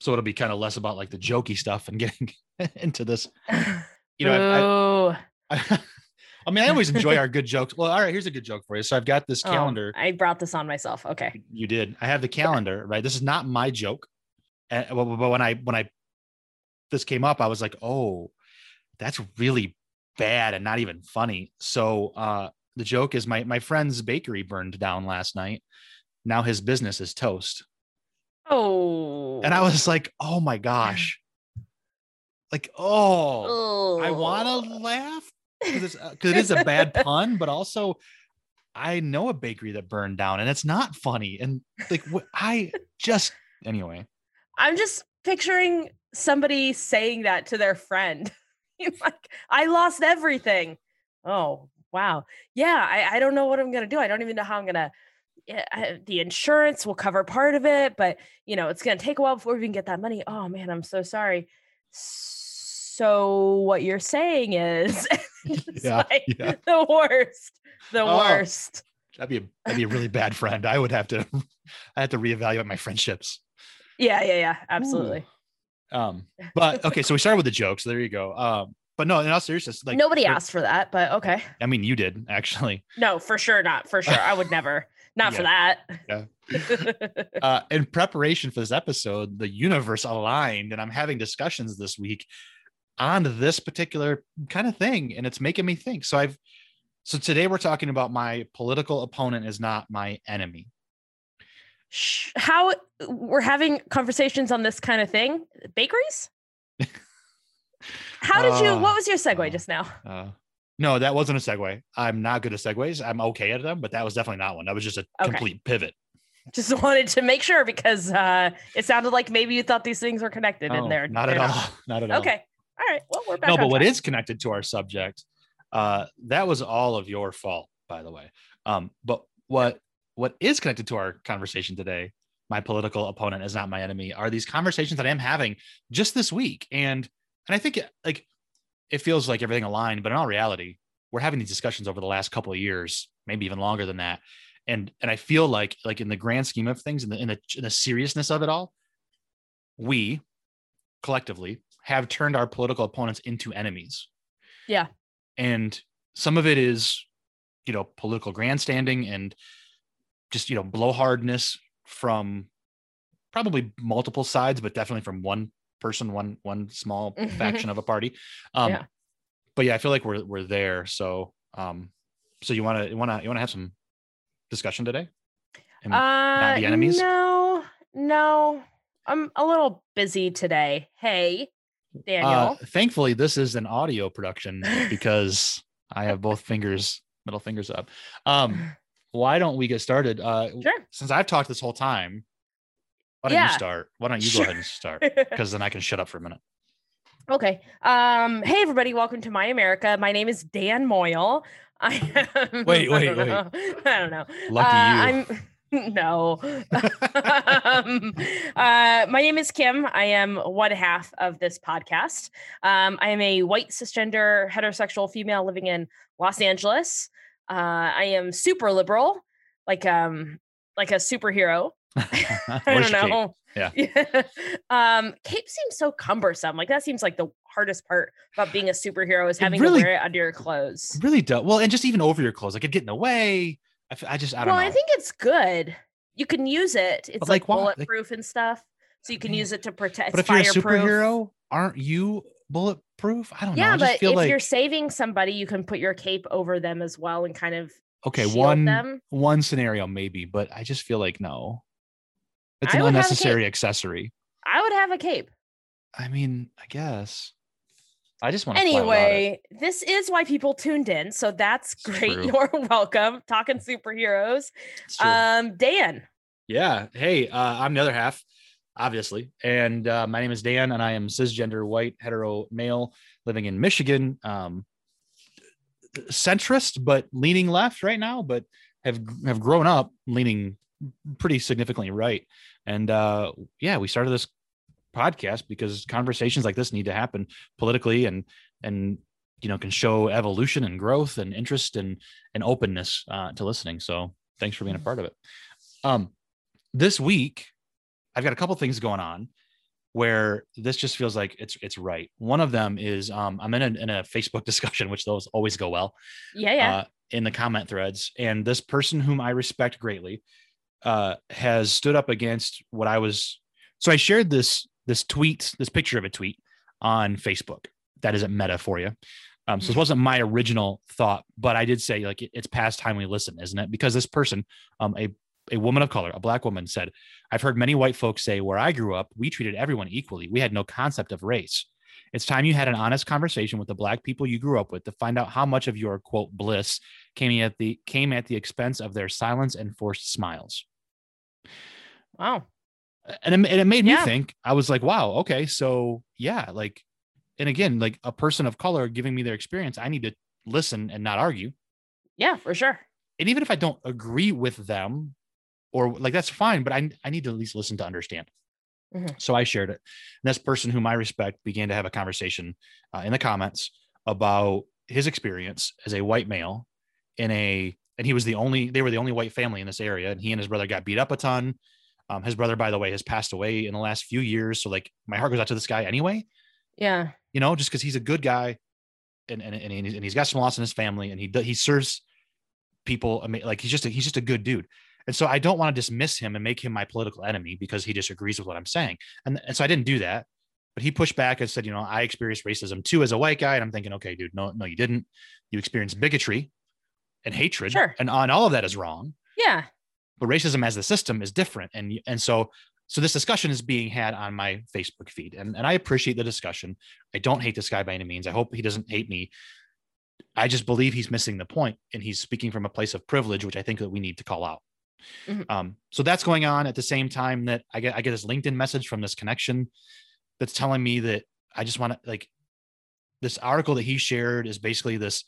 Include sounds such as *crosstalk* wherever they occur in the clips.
so it'll be kind of less about like the jokey stuff and getting *laughs* into this. *laughs* You know, I, I, I, *laughs* I mean, I always enjoy our good jokes. Well, all right, here's a good joke for you. So I've got this Oh, calendar. I brought this on myself. Okay. You did. I have the calendar, right? This is not my joke. And but but when I when I this came up, I was like, oh, that's really bad and not even funny. So uh the joke is my my friend's bakery burned down last night. Now his business is toast. Oh. And I was like, oh my gosh. Like, oh, I want to laugh *laughs* because uh, it is a bad pun, but also I know a bakery that burned down and it's not funny. And like, wh- I just, anyway, I'm just picturing somebody saying that to their friend. *laughs* like, I lost everything. Oh, wow. Yeah, I, I don't know what I'm going to do. I don't even know how I'm going to. I- the insurance will cover part of it, but you know, it's going to take a while before we can get that money. Oh man, I'm so sorry. So what you're saying is *laughs* *laughs* Yeah, like yeah. *laughs* the worst. The Oh. worst. that'd be a, that'd be a really bad friend. I would have to, I have to reevaluate my friendships. Yeah, yeah, yeah. Absolutely. Um, but okay, so we started with the jokes. There you go. Um, but no, in all seriousness, like Nobody asked for that, but okay. I mean, you did actually. No, for sure not. For sure. I would never. Not for that. *laughs* uh, in preparation for this episode, the universe aligned, and I'm having discussions this week on this particular kind of thing, and it's making me think. So I've so today we're talking about my political opponent is not my enemy. How we're having conversations on this kind of thing? Bakeries? *laughs* How did you? Uh, What was your segue uh, just now? Uh, no, that wasn't a segue. I'm not good at segues. I'm okay at them, but that was definitely not one. That was just a Okay. complete pivot. Just *laughs* wanted to make sure because uh, it sounded like maybe you thought these things were connected, No, and they're not at all. *laughs* Not at all. Okay. All right. Well, we're back. no, but what track. is connected to our subject, uh, that was all of your fault, by the way. Um, but what what is connected to our conversation today, my political opponent is not my enemy, are these conversations that I am having just this week. And and I think like it feels like everything aligned, but in all reality, we're having these discussions over the last couple of years, maybe even longer than that. And and I feel like like in the grand scheme of things, in the in the, in the seriousness of it all, we collectively have turned our political opponents into enemies. Yeah. And some of it is, you know, political grandstanding and just, you know, blowhardness from probably multiple sides, but definitely from one person, one one small *laughs* faction of a party. Um Yeah. But yeah, I feel like we're we're there. So um so you wanna you wanna you wanna have some discussion today? And Uh, be enemies? No, no. I'm a little busy today. Hey, Daniel. Uh, thankfully, this is an audio production because I have both fingers, middle fingers up. Um, why don't we get started? Uh, sure. Since I've talked this whole time, why don't Yeah. you start? Why don't you go ahead and start? *laughs* Because then I can shut up for a minute. Okay. Um, hey everybody, welcome to My America. My name is Dan Moyle. *laughs* I am, Wait, wait, don't wait. know. *laughs* I don't know. Lucky Uh, you. I'm *laughs* no. um, uh, my name is Kim. I am one half of this podcast. Um, I am a white cisgender heterosexual female living in Los Angeles. Uh, I am super liberal, like um, like a superhero. I don't your cape? know. Yeah. *laughs* um, cape seems so cumbersome. Like that seems like the hardest part about being a superhero is having really- to wear it under your clothes. Really does. Well, and just even over your clothes, like it get in the way. I, just I don't well, know. I think it's good. You can use it. It's like, like, why? Like- bulletproof and stuff. So you can Man. use it to protect. but if you're a superhero, aren't you bulletproof? I don't know. yeah, but if like you're saving somebody, you can put your cape over them as well and kind of okay, one them. one scenario maybe, but I just feel like no. It's an would have a unnecessary accessory. I would have a cape. I mean, I guess. I just want to Anyway, Anyway, this is why people tuned in. So that's It's great. true. *laughs* You're welcome. Talking superheroes. Um, Dan. yeah. Hey, uh, I'm the other half, obviously, and uh, my name is Dan, and I am cisgender, white, hetero male, living in Michigan. Um, centrist, but leaning left right now, but have have grown up leaning pretty significantly right. And uh, yeah, we started this podcast because conversations like this need to happen politically and and you know can show evolution and growth and interest and and openness uh, to listening. So thanks for being a part of it. Um, this week, I've got a couple things going on. where this just feels like it's it's right. One of them is um, I'm in a, in a Facebook *laughs* discussion, which those always go well. Yeah, yeah. Uh, in the comment threads, and this person whom I respect greatly uh, has stood up against what I was. So I shared this this tweet, this picture of a tweet on Facebook. That isn't meta for you. Um, so this wasn't my original thought, but I did say like it, it's past time we listen, isn't it? Because this person, um, a a woman of color, a black woman, said, "I've heard many white folks say where I grew up, we treated everyone equally. We had no concept of race. It's time you had an honest conversation with the black people you grew up with to find out how much of your quote bliss came at the came at the expense of their silence and forced smiles." Wow. And it, and it made me think. I was like, "Wow, okay, so yeah, like." And again, like a person of color giving me their experience, I need to listen and not argue. Yeah, for sure. and even if I don't agree with them, or like that's fine, but I I need to at least listen to understand. Mhm. So I shared it. And this person, whom I respect, began to have a conversation uh, in the comments about his experience as a white male in a, and he was the only, they were the only white family in this area, and he and his brother got beat up a ton. Um, his brother, by the way, has passed away in the last few years. So like my heart goes out to this guy anyway Yeah. you know, just because he's a good guy and, and, and, he's, and he's got some loss in his family and he, he serves people. I mean, like he's just, a, he's just a good dude. And so I don't want to dismiss him and make him my political enemy because he disagrees with what I'm saying. And, and so I didn't do that, but he pushed back and said, you know, I experienced racism too as a white guy. And I'm thinking, okay, dude, no, no, you didn't. You experienced bigotry and hatred Sure. and on all of that is wrong. Yeah. but racism as the system is different. And and so so this discussion is being had on my facebook feed. And, and i appreciate the discussion. I don't hate this guy by any means. I hope he doesn't hate me. I just believe he's missing the point and he's speaking from a place of privilege which i think that we need to call out. Mhm. um, so that's going on at the same time that i get i get this linkedin message from this connection that's telling me that i just want to like this article that he shared is basically this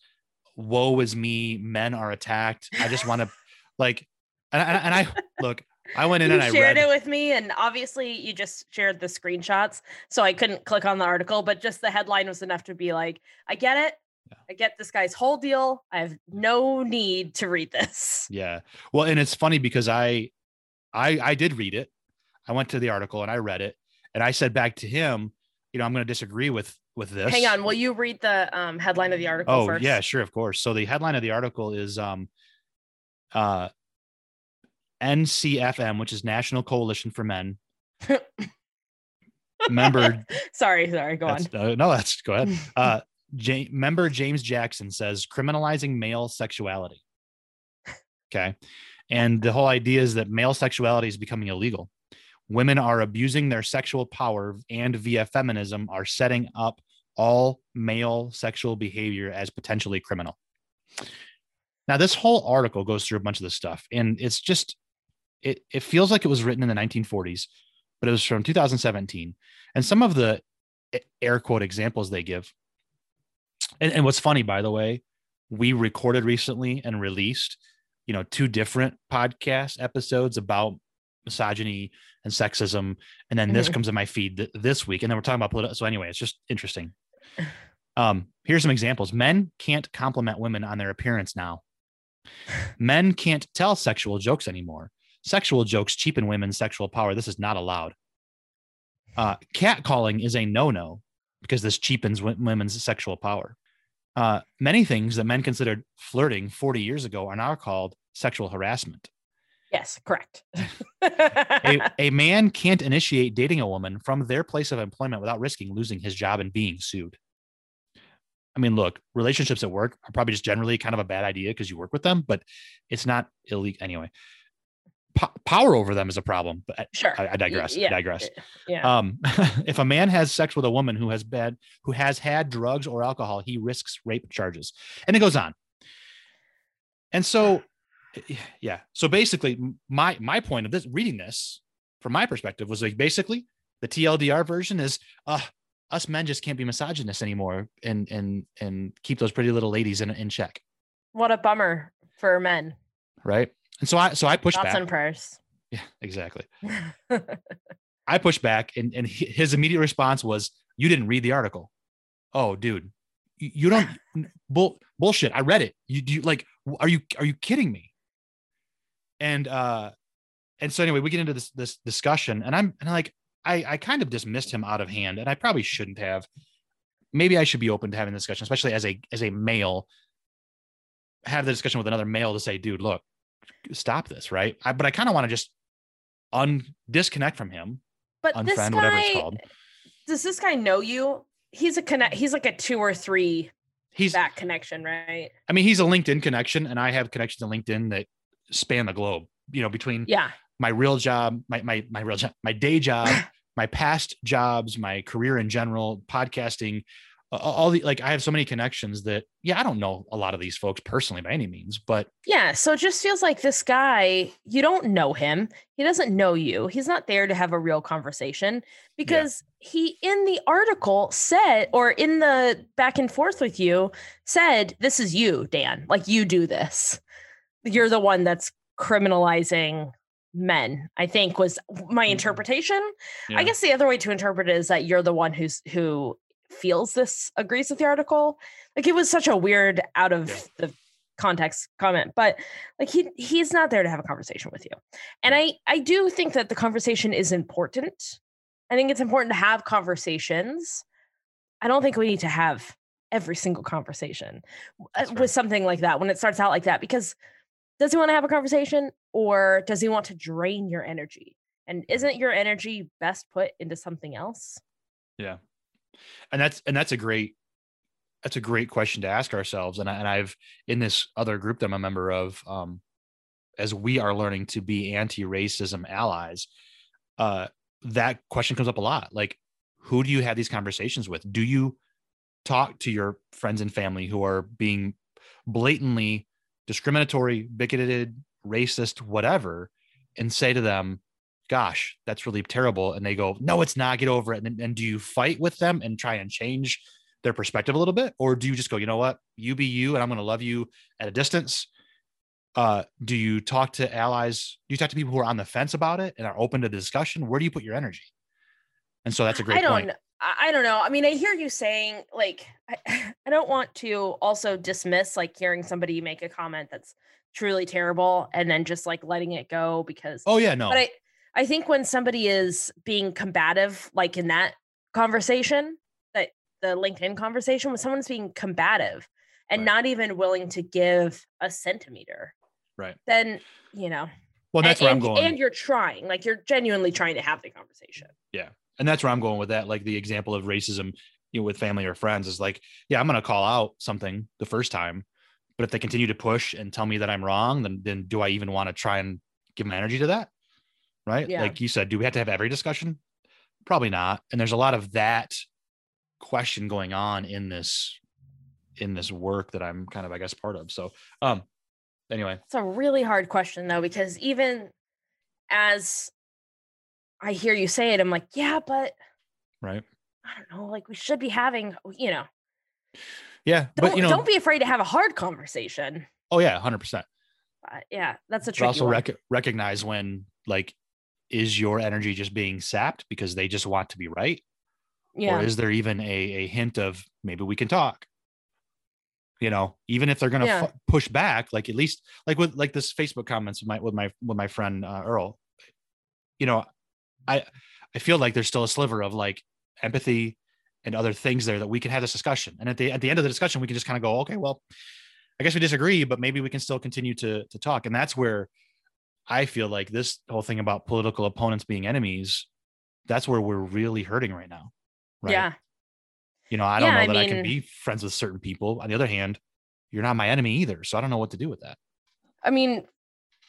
woe is me men are attacked i just want to *laughs* like and, I- and i look i went in You and i shared read it with me, and obviously you just shared the screenshots, so I couldn't click on the article. But just the headline was enough to be like, I get it. Yeah. I get this guy's whole deal. I have no need to read this. yeah well and it's funny because i i i did read it i went to the article and i read it and i said back to him you know i'm going to disagree with with this Hang on, will you read the um, headline of the article oh first? yeah sure of course so the headline of the article is um uh ncfm which is national coalition for men *laughs* member sorry, sorry. Go on. uh, no that's go ahead *laughs* uh Ja- member james jackson says criminalizing male sexuality okay and the whole idea is that male sexuality is becoming illegal women are abusing their sexual power and via feminism are setting up all male sexual behavior as potentially criminal. Now this whole article goes through a bunch of this stuff and it's just it, it feels like it was written in the 1940s but it was from 2017 and some of the air quote examples they give and, and what's funny by the way we recorded recently and released you know two different podcast episodes about misogyny and sexism and then this Mhm. comes in my feed th- this week and then we're talking about political so anyway it's just interesting. Um here's some examples. Men can't compliment women on their appearance now. Men can't tell sexual jokes anymore. Sexual jokes cheapen women's sexual power. This is not allowed. Uh catcalling is a no-no because this cheapens women's sexual power. Uh many things that men considered flirting 40 years ago are now called sexual harassment Yes, correct. a, *laughs* a man can't initiate dating a woman from their place of employment without risking losing his job and being sued. I mean, look, relationships at work are probably just generally kind of a bad idea because you work with them, but it's not illegal anyway. Po- power over them is a problem, but sure. I, I digress. yeah, I digress. Yeah. Um, *laughs* if a man has sex with a woman who has bad, who has had drugs or alcohol, he risks rape charges, and it goes on. And so, yeah. So basically, my my point of this reading this from my perspective was like basically the TLDR version is uh us men just can't be misogynists anymore and and and keep those pretty little ladies in in check, what a bummer for men. right? And so I so I pushed Thoughts back. and prayers. yeah, exactly. *laughs* I pushed back, and and his immediate response was, "You didn't read the article." Oh, dude, you, you don't bull bullshit. I read it. You do you like? Are you are you kidding me? And uh, and so anyway, we get into this this discussion, and I'm and I'm like, I, I kind of dismissed him out of hand, and I probably shouldn't have. Maybe I should be open to having this discussion, especially as a as a male. Have the discussion with another male to say, dude, look, stop this, right? I, but I kind of want to just un disconnect from him, But unfriend, this guy, whatever it's called. does this guy know you? He's a connect. He's like a two or three He's, that connection, right? I mean, he's a LinkedIn connection, and I have connections to LinkedIn that span the globe. You know, between Yeah. my real job, my my my real job, my day job, *laughs* my past jobs, my career in general, podcasting, all the like I have so many connections that yeah, I don't know a lot of these folks personally by any means, but Yeah. So it just feels like this guy, you don't know him. He doesn't know you. He's not there to have a real conversation because he, in the article, said, or in the back and forth with you, said, This is you, Dan. Like you do this. You're the one that's criminalizing men, I think was my Mhm. interpretation. yeah. I guess the other way to interpret it is that you're the one who's who feels this agrees with the article. Like it was such a weird out of Yeah. the context comment, but like he he's not there to have a conversation with you. And I I do think that the conversation is important. I think it's important to have conversations. I don't think we need to have every single conversation uh, with something like that when it starts out like that because does he want to have a conversation or does he want to drain your energy? And isn't your energy best put into something else? Yeah. And that's and that's a great that's a great question to ask ourselves. And I, and I've in this other group that I'm a member of, um, as we are learning to be anti-racism allies, uh, that question comes up a lot. Like, who do you have these conversations with? Do you talk to your friends and family who are being blatantly discriminatory, bigoted, racist, whatever, and say to them, gosh, that's really terrible. And they go, no, it's not, get over it. And, and do you fight with them and try and change their perspective a little bit? Or do you just go, you know what, you be you, and I'm going to love you at a distance? Uh, do you talk to allies? Do you talk to people who are on the fence about it and are open to the discussion? Where do you put your energy? And so that's a great I don't point. I don't know. I mean, I hear you saying like I, *laughs* I don't want to also dismiss like hearing somebody make a comment that's truly terrible and then just like letting it go because Oh yeah, no. but I I think when somebody is being combative like in that conversation that the LinkedIn conversation when someone's being combative and Right. not even willing to give a centimeter right. then you know Well, that's and, where I'm going. and you're trying like you're genuinely trying to have the conversation and that's where I'm going with that. Like the example of racism, you know, with family or friends is like, yeah, I'm going to call out something the first time, but if they continue to push and tell me that I'm wrong, then then do I even want to try and give my energy to that? Right? Yeah. Like you said, do we have to have every discussion? Probably not. And there's a lot of that question going on in this in this work that I'm kind of, I guess, part of. So, um, anyway, It's a really hard question though, because even as I hear you say it, I'm like, yeah, but right? I don't know, like we should be having, you know, Yeah, don't, but you know, don't be afraid to have a hard conversation. oh yeah, hundred percent. Yeah, that's a but tricky also rec- recognize when like is your energy just being sapped because they just want to be right yeah, or is there even a, a hint of maybe we can talk you know even if they're gonna Yeah. fu- push back like at least like with like this facebook comments with my with my with my friend uh, earl you know i i feel like there's still a sliver of like empathy and other things there that we can have this discussion. And at the at the end of the discussion we can just kind of go okay well i guess we disagree but maybe we can still continue to to talk. And that's where i feel like this whole thing about political opponents being enemies that's where we're really hurting right now right? Yeah, you know i don't Yeah, know I that i can be friends with certain people. On the other hand you're not my enemy either so i don't know what to do with that. I mean,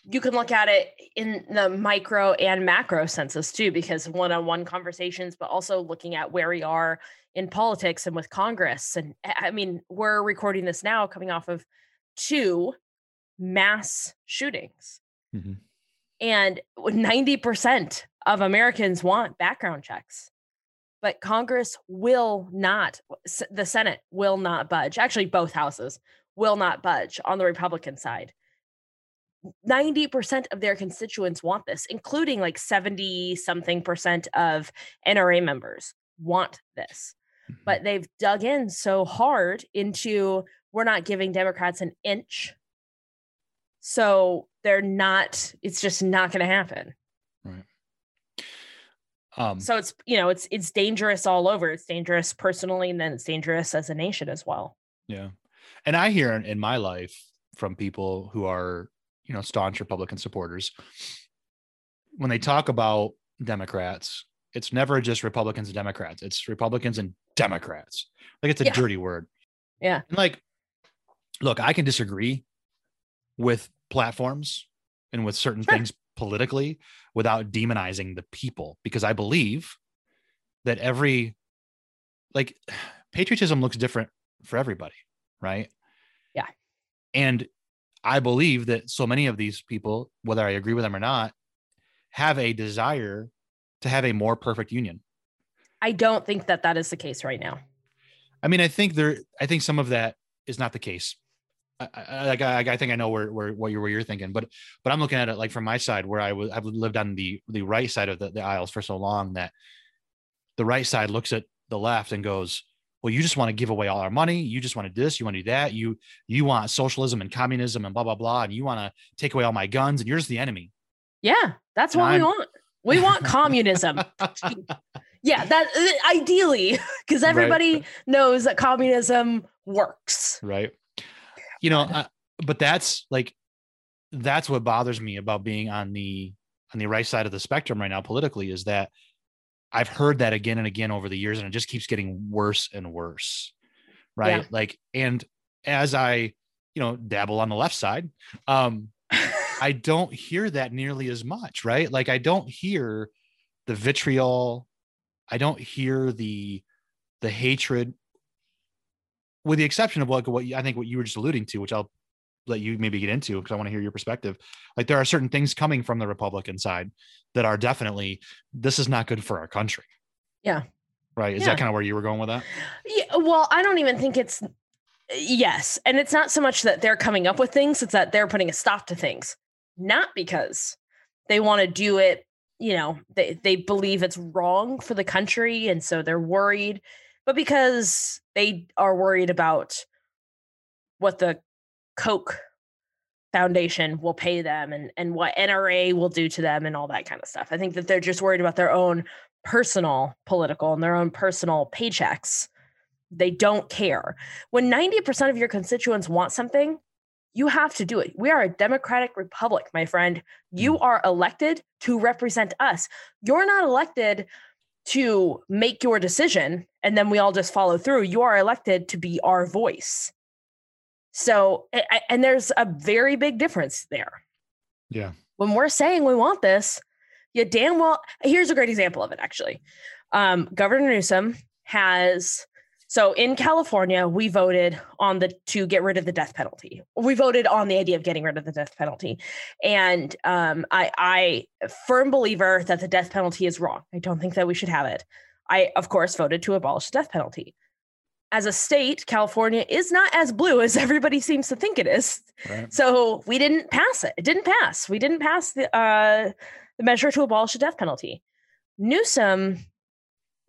you can look at it in the micro and macro senses too, because one-on-one conversations, but also looking at where we are in politics and with Congress. And I mean, we're recording this now coming off of two mass shootings. Mhm. And 90% of Americans want background checks. But Congress will not, the Senate will not budge. Actually, both houses will not budge on the Republican side. 90% of their constituents want this, including like 70 something percent of NRA members want this. Mhm. But they've dug in so hard into we're not giving Democrats an inch. So they're not, it's just not going to happen. Right. Um, So it's you know it's it's dangerous all over. It's dangerous personally, and then it's dangerous as a nation as well. Yeah. And I hear in my life from people who are, you know, staunch Republican supporters, when they talk about Democrats, it's never just Republicans and Democrats. It's Republicans and Democrats. Like it's a Yeah. dirty word. Yeah. And like, look, I can disagree with platforms and with certain Sure. things politically without demonizing the people because I believe that every like *sighs* patriotism looks different for everybody, right? Yeah. And I believe that so many of these people, whether I agree with them or not, have a desire to have a more perfect union. I don't think that that is the case right now. I mean, I think there, I think some of that is not the case. I, I, like, I, I think I know where, where, what you're, where you're thinking, but, but I'm looking at it like from my side where I was, I've lived on the, the right side of the, the aisles for so long that the right side looks at the left and goes, well, you just want to give away all our money. You just want to do this. You want to do that. You, you want socialism and communism and blah, blah, blah. And you want to take away all my guns and you're just the enemy. Yeah, that's And what I'm- we want. We want *laughs* communism. *laughs* Yeah, that uh, ideally, *laughs* because Right. everybody knows that communism works. right you know God. uh, but that's like that's what bothers me about being on the on the right side of the spectrum right now politically is that i've heard that again and again over the years and it just keeps getting worse and worse right? Yeah. like and as i you know dabble on the left side um *laughs* i don't hear that nearly as much right? Like i don't hear the vitriol. I don't hear the the hatred with the exception of like what I think what you were just alluding to, which I'll let you maybe get into because I want to hear your perspective. Like there are certain things coming from the Republican side that are definitely this is not good for our country. Yeah. Right. Is Yeah. that kind of where you were going with that? Yeah, well, I don't even think it's yes, and it's not so much that they're coming up with things; it's that they're putting a stop to things, not because they want to do it. You know, they they believe it's wrong for the country, and so they're worried, but because they are worried about what the Koch Foundation will pay them and and what NRA will do to them and all that kind of stuff. I think that they're just worried about their own personal political and their own personal paychecks. They don't care. When 90% of your constituents want something, you have to do it. We are a democratic republic, my friend. You are elected to represent us. You're not elected to make your decision and then we all just follow through. You are elected to be our voice. So, and there's a very big difference there Yeah. when we're saying we want this, you damn well. Here's a great example of it, actually. Um, Governor Newsom has so in California, we voted on the to get rid of the death penalty. We voted on the idea of getting rid of the death penalty, and um, I, I firm believer that the death penalty is wrong. I don't think that we should have it. I, of course, voted to abolish the death penalty. As a state, California is not as blue as *laughs* everybody seems to think it is. Right. So we didn't pass it. It didn't pass. We didn't pass the uh, the measure to abolish the death penalty. Newsom,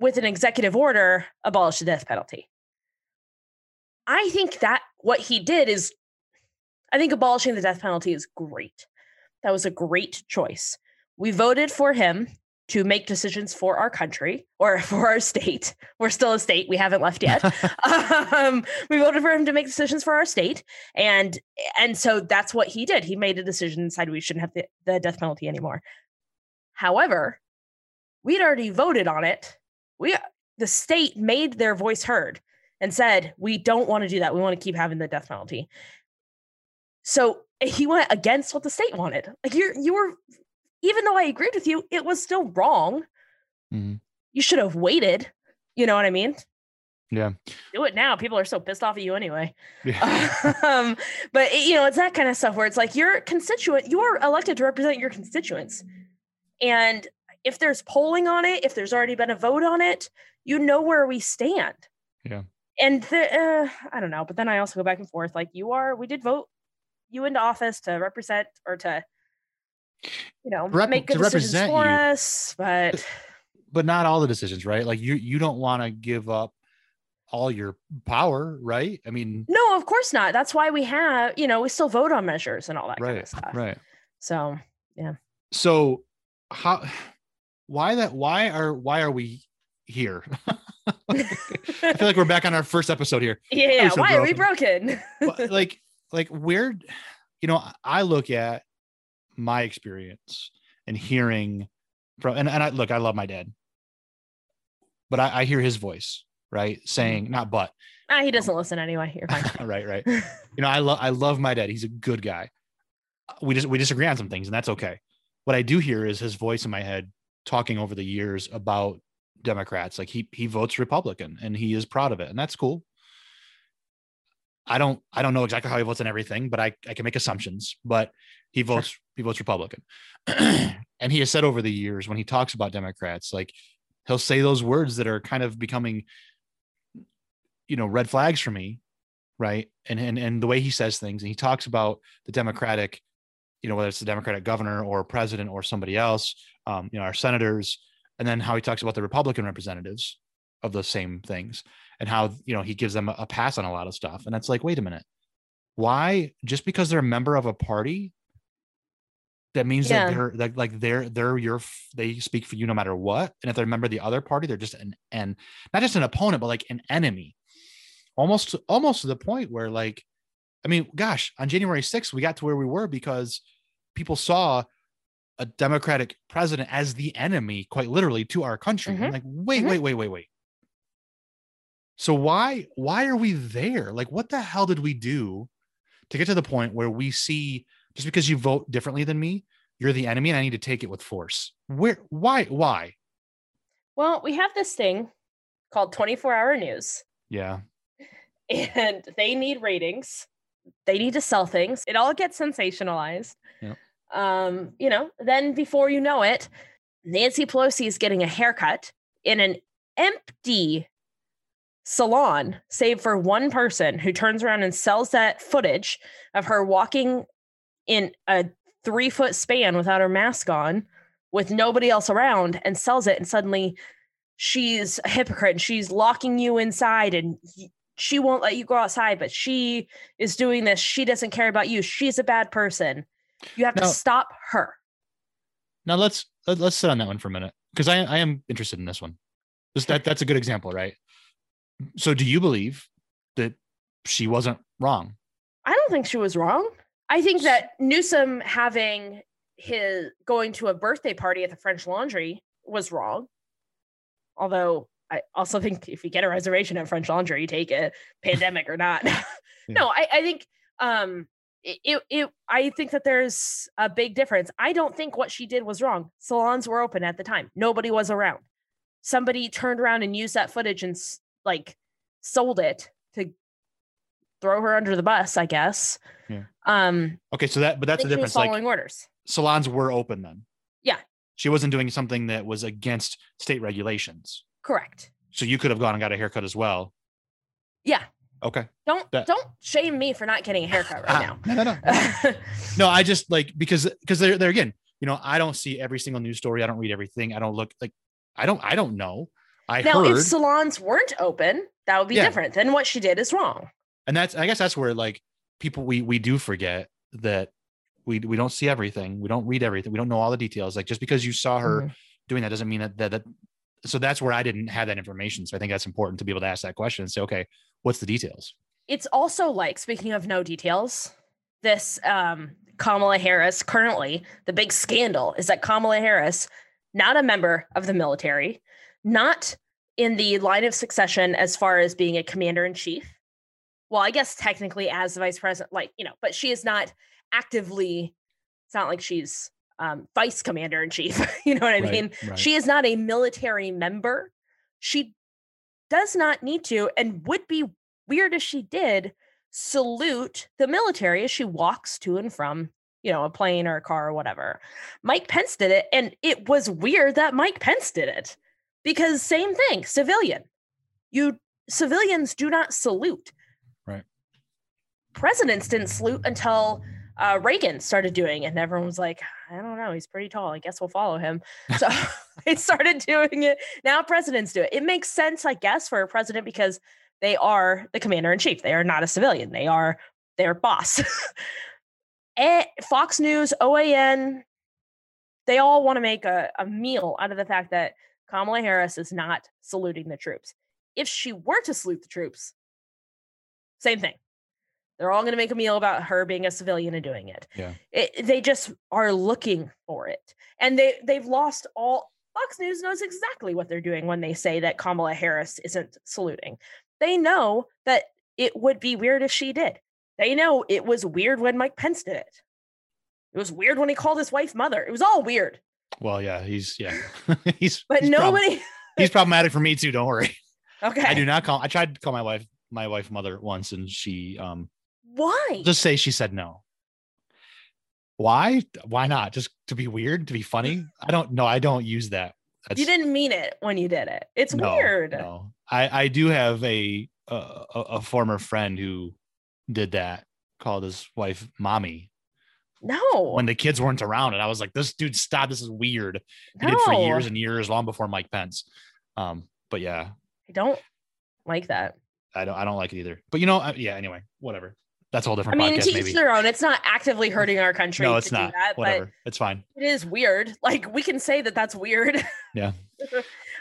with an executive order, abolished the death penalty. I think that what he did is, I think abolishing the death penalty is great. That was a great choice. We voted for him to make decisions for our country or *laughs* for our state. We're still a state. We haven't left yet. *laughs* um, we voted for him to make decisions for our state, and and so that's what he did. He made a decision and decided we shouldn't have the, the death penalty anymore. However, we'd already voted on it. We the state made their voice heard and said we don't want to do that. We want to keep having the death penalty. So he went against what the state wanted. Like you, you were, even though I agreed with you, it was still wrong. Mhm. You should have waited. You know what I mean? Yeah. Do it now. People are so pissed off at you anyway. Yeah. *laughs* um, but it- you know, it's that kind of stuff where it's like you're constituent, you are elected to represent your constituents. And if there's polling on it, if there's already been a vote on it, you know where we stand. Yeah. And the, uh, I don't know, but then I also go back and forth. Like you are, we did vote you into office to represent or to, you know, Rep- make good decisions for you. us. But but not all the decisions, right? Like you you don't want to give up all your power, right? I mean, no, of course not. That's why we have, you know, we still vote on measures and all that kind right, of stuff. right. So yeah So how why that why are why are we here? *laughs* I feel like we're back on our first episode here. *laughs* Yeah, yeah. Why are we broken? *laughs* like like where you know, I look at my experience and hearing from and, and I look, I love my dad. But I, I hear his voice, right? Saying not but Ah, he doesn't listen anyway. You're fine. *laughs* right, right. *laughs* You know, I love I love my dad. He's a good guy. We just we disagree on some things, and that's okay. What I do hear is his voice in my head talking over the years about Democrats. Like he he votes Republican and he is proud of it, and that's cool. I don't I don't know exactly how he votes on everything, but I, I can make assumptions. But he votes. He votes Republican. *clears throat* and he has said over the years when he talks about Democrats, like he'll say those words that are kind of becoming you know red flags for me right? And and and the way he says things and he talks about the democratic you know whether it's the democratic governor or president or somebody else um, you know our senators and then how he talks about the republican representatives of those same things and how you know he gives them a pass on a lot of stuff. And it's like wait a minute. Why just because they're a member of a party that means yeah. that they're that, like they're they're your they speak for you no matter what and if they're a member of the other party they're just an and not just an opponent but like an enemy almost almost to the point where like i mean gosh on january 6th we got to where we were because people saw a democratic president as the enemy quite literally to our country mm-hmm. like wait mm-hmm. wait wait wait wait so why why are we there like what the hell did we do to get to the point where we see just because you vote differently than me you're the enemy and i need to take it with force where why why well we have this thing called 24 hour news yeah and they need ratings. They need to sell things. It all gets sensationalized. Yep. Um, you know, then before you know it, Nancy Pelosi is getting a haircut in an empty salon, save for one person who turns around and sells that footage of her walking in a three foot span without her mask on with nobody else around and sells it. And suddenly she's a hypocrite and she's locking you inside and she won't let you go outside, but she is doing this. She doesn't care about you. She's a bad person. You have now, to stop her. Now let's let, us sit on that one for a minute because I I am interested in this one. That that's a good example, right? So do you believe that she wasn't wrong? I don't think she was wrong. I think that Newsom having his going to a birthday party at the French Laundry was wrong. Although I also think if you get a reservation at French Laundry, you take it, pandemic or not. *laughs* yeah. No, I, I think um it, it I think that there's a big difference. I don't think what she did was wrong. Salons were open at the time. Nobody was around. Somebody turned around and used that footage and like sold it to throw her under the bus, I guess. Yeah. Um Okay, so that but that's the difference. Following like, orders. Salons were open then. Yeah. She wasn't doing something that was against state regulations. Correct. So you could have gone and got a haircut as well. Yeah. Okay. Don't that, don't shame me for not getting a haircut right now. no, no, no. *laughs* no, I just like because because they're there again. You know, I don't see every single news story. I don't read everything. I don't look like I don't I don't know. I now heard, if salons weren't open, that would be yeah. different. Then what she did is wrong. And that's I guess that's where like people we we do forget that we we don't see everything. We don't read everything. We don't know all the details. Like just because you saw her mm-hmm. doing that doesn't mean that, that that so that's where I didn't have that information. So I think that's important to be able to ask that question and say, okay, what's the details? It's also like speaking of no details, this um, Kamala Harris currently the big scandal is that Kamala Harris, not a member of the military, not in the line of succession as far as being a commander in chief. Well, I guess technically as the vice president, like you know, but she is not actively. It's not like she's um, vice commander in chief. *laughs* you know what I right, mean? Right. She is not a military member. She does not need to, and would be weird if she did salute the military as she walks to and from, you know, a plane or a car or whatever. Mike Pence did it, and it was weird that Mike Pence did it because same thing, civilian. You civilians do not salute. Presidents didn't salute until uh, Reagan started doing it, and everyone was like, I don't know, he's pretty tall. I guess we'll follow him. *laughs* So *laughs* they started doing it. Now presidents do it. It makes sense, I guess, for a president because they are the commander in chief. They are not a civilian. They are their boss. *laughs* Eh, Fox News, OAN, they all want to make a, a meal out of the fact that Kamala Harris is not saluting the troops. If she were to salute the troops, same thing. They're all going to make a meal about her being a civilian and doing it. Yeah. It, they just are looking for it. And they they've lost all Fox News knows exactly what they're doing when they say that Kamala Harris isn't saluting. They know that it would be weird if she did. They know it was weird when Mike Pence did it. It was weird when he called his wife mother. It was all weird. Well, yeah, he's yeah, *laughs* he's But he's prob- nobody *laughs* he's problematic for me too. Don't worry. Okay. I do not call. I tried to call my wife my wife mother once, and she um Why? just say she said no. Why? Why not? Just to be weird, to be funny. I don't know. I don't use that. That's, you didn't mean it when you did it. It's no, weird. No, I I do have a a, a former friend who did that. Called his wife mommy No. when the kids weren't around, and I was like, "This dude, stop! This is weird." He no. did for years and years, long before Mike Pence. Um, but yeah, I don't like that. I don't I don't like it either. But you know, I, yeah. Anyway, whatever. That's a whole I mean, podcast. to each their own. It's not actively hurting our country. No, it's to do not. that, Whatever. It's fine. It is weird. *laughs* Like we can say that that's weird. *laughs* Yeah.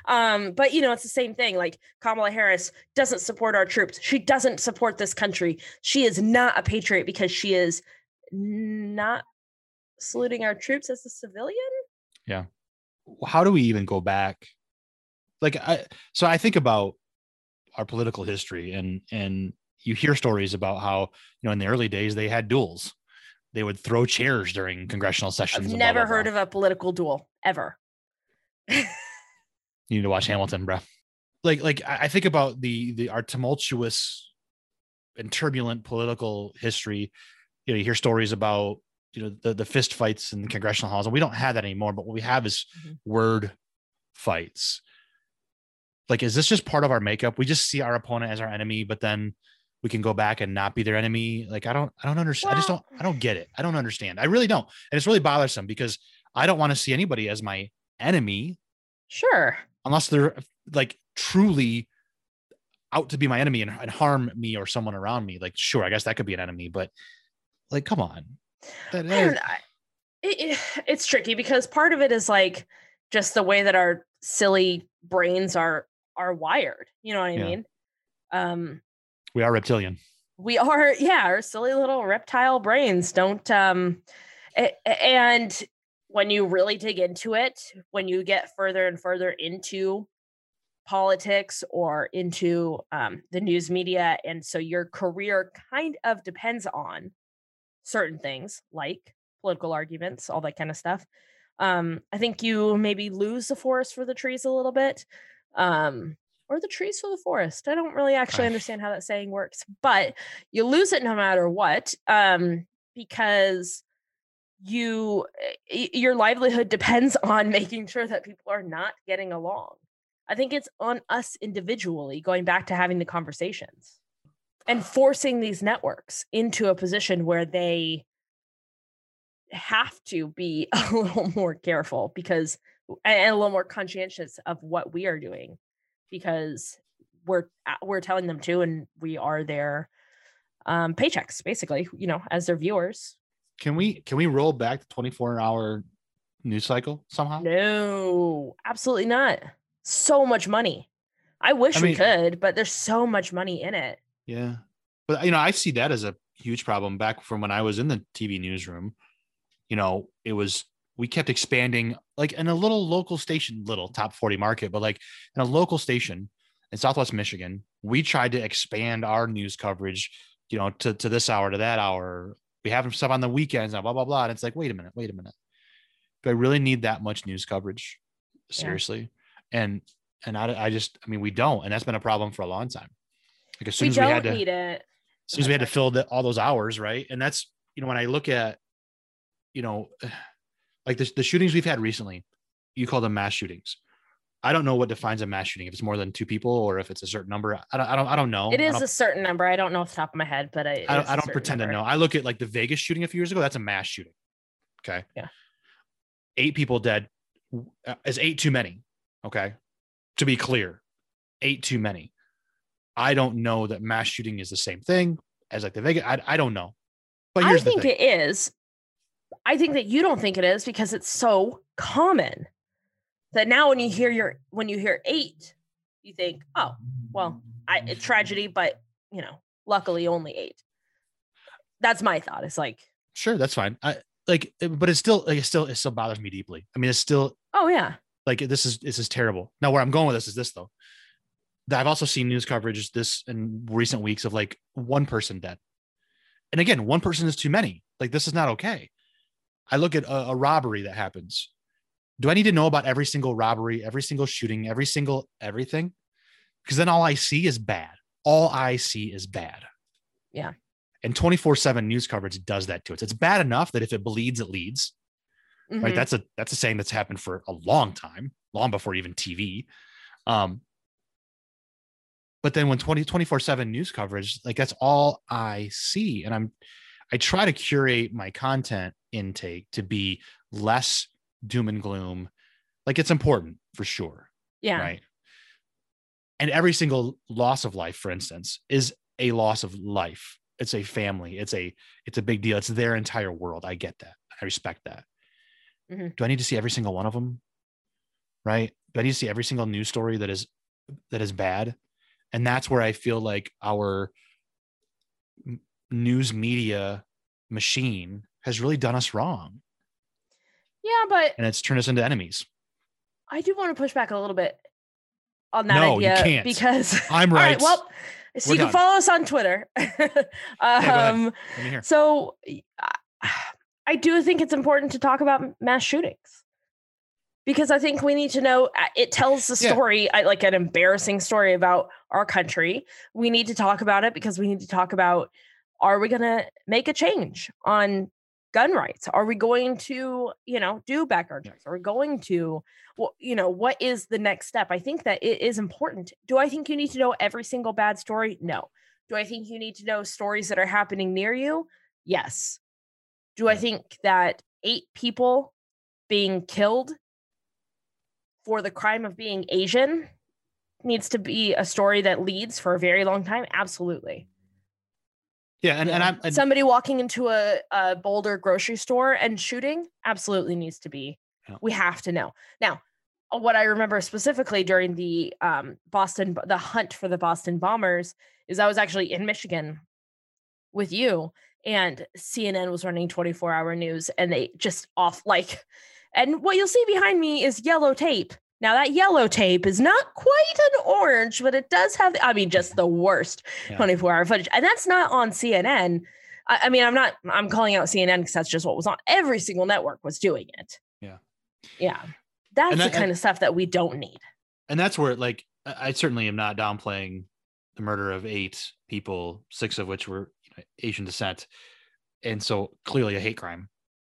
um, but you know, it's the same thing. Like Kamala Harris doesn't support our troops. She doesn't support this country. She is not a patriot because she is not saluting our troops as a civilian. Yeah. How do we even go back? Like, I so I think about our political history, and and you hear stories about how you know in the early days they had duels. They would throw chairs during congressional sessions. I've and blah, never blah, heard blah. of a political duel ever. *laughs* You need to watch Hamilton, bro. Like, like I think about the the our tumultuous and turbulent political history. You know, you hear stories about you know the the fist fights in the congressional halls, and we don't have that anymore. But what we have is Mhm. word fights. Like, is this just part of our makeup? We just see our opponent as our enemy, but then we can go back and not be their enemy. Like, I don't, I don't understand. I just don't, I don't get it. I don't understand. I really don't, and it's really bothersome because I don't want to see anybody as my enemy Sure. unless they're like truly out to be my enemy and, and harm me or someone around me. Like, sure, I guess that could be an enemy, but like, come on. That- is- It, it- it's tricky because part of it is like just the way that our silly brains are are wired. You know what I Yeah. mean? Um, we are reptilian. we are, yeah, our silly little reptile brains don't. Um, and when you really dig into it, when you get further and further into politics or into um, the news media, and so your career kind of depends on certain things like political arguments, all that kind of stuff. Um, I think you maybe lose the forest for the trees a little bit. Um, or the trees for the forest. I don't really actually understand how that saying works, but you lose it no matter what. Um, because you your livelihood depends on *laughs* making sure that people are not getting along. I think it's on us individually going back to having the conversations and forcing these networks into a position where they have to be *laughs* a little more careful because and a little more conscientious of what we are doing because we're we're telling them to and we are their um paychecks basically you know as their viewers Can we, can we roll back the 24 hour news cycle somehow? no absolutely not so much money i wish I we could but there's so much money in it Yeah. But you know, I see that as a huge problem back from when I was in the TV newsroom. You know, it was we kept expanding like in a little local station, little top 40 market, but like in a local station in Southwest Michigan, we tried to expand our news coverage, you know, to, to this hour, to that hour. We have stuff on the weekends and blah, blah, blah. And it's like, wait a minute, wait a minute. Do I really need that much news coverage? Yeah. Seriously. And and I, I just I mean we don't, and that's been a problem for a long time. Like as soon we as we had to need it as soon as we had to fill the, all those hours, right? And that's you know when I look at you know like the, the shootings we've had recently, you call them mass shootings. I don't know what defines a mass shooting. If it's more than two people or if it's a certain number, I don't. I don't. I don't know. it is a certain number i don't know off the top of my head but I, I don't, I don't pretend to know. I look at like the Vegas shooting a few years ago. That's a mass shooting. Okay. Yeah. Eight people dead uh, is eight too many. Okay. To be clear, eight too many. I don't know that mass shooting is the same thing as like the Vegas. I, I don't know. But i think it is i think that you don't think it is because it's so common that now when you hear your when you hear eight, you think, oh, well, I a tragedy, but you know, luckily only eight. That's my thought. It's like, Sure, that's fine. I like, eh, but it's still like it still it still bothers me deeply. I mean, it's still oh yeah, like this is this is terrible. Now, where I'm going with this is this though. That I've also seen news coverage this in recent weeks of like one person dead. And again, one person is too many. Like this is not okay. I look at a, a robbery that happens. Do I need to know about every single robbery, every single shooting, every single everything? Because then all I see is bad. All I see is bad. Yeah. And 24 7 news coverage does that to us. It's bad enough that if it bleeds, it leads right Mhm. that's a that's a saying that's happened for a long time long before even tv um but then when 20 24 7 news coverage like that's all i see and i'm i try to curate my content intake to be less doom and gloom. Like it's important for sure yeah, right? And every single loss of life for instance is a loss of life. It's a family. It's a it's a big deal. It's their entire world. I get that. I respect that. Mhm. do i need to see every single one of them? Right? Do i need to see every single news story that is that is bad? And that's where i feel like our news media machine has really done us wrong yeah, but and it's turned us into enemies I do want to push back a little bit on that No, you idea can't. because i'm *laughs* All right, well, so We're you can done. follow us on Twitter. *laughs* um, hear. so I- *sighs* I do think it's important to talk about mass shootings because I think we need to know. uh, It tells the story, I- like an embarrassing story about our country. We need to talk about it because we need to talk about: Are we going to make a change on gun rights? Are we going to, you know, do background checks? Are we going to, well, you know, what is the next step? I think that it is important. Do I think you need to know every single bad story? No. Do I think you need to know stories that are happening near you? Yes. Do I think that eight people being killed for the crime of being Asian needs to be a story that leads for a very long time? Absolutely. Yeah and, and i'm and, somebody walking into a, a Boulder grocery store and shooting absolutely needs to be. Yeah. We have to know now. uh, What I remember specifically during the um, Boston, the hunt for the Boston bombers, is I was actually in Michigan with you, and CNN was running 24 hour news, and they just off like, and what you'll see behind me is yellow tape. Now that yellow tape is not quite an orange, but it does have, I mean, just the worst Yeah. 24 hour footage. And that's not on CNN. I, I mean, I'm not, I'm calling out CNN because that's just what was on. Every single network was doing it. Yeah. Yeah. That's And the that- kind of stuff that we don't need. and that's where like I I certainly am not downplaying the murder of eight people, six of which were you know, Asian descent, and so clearly a hate crime.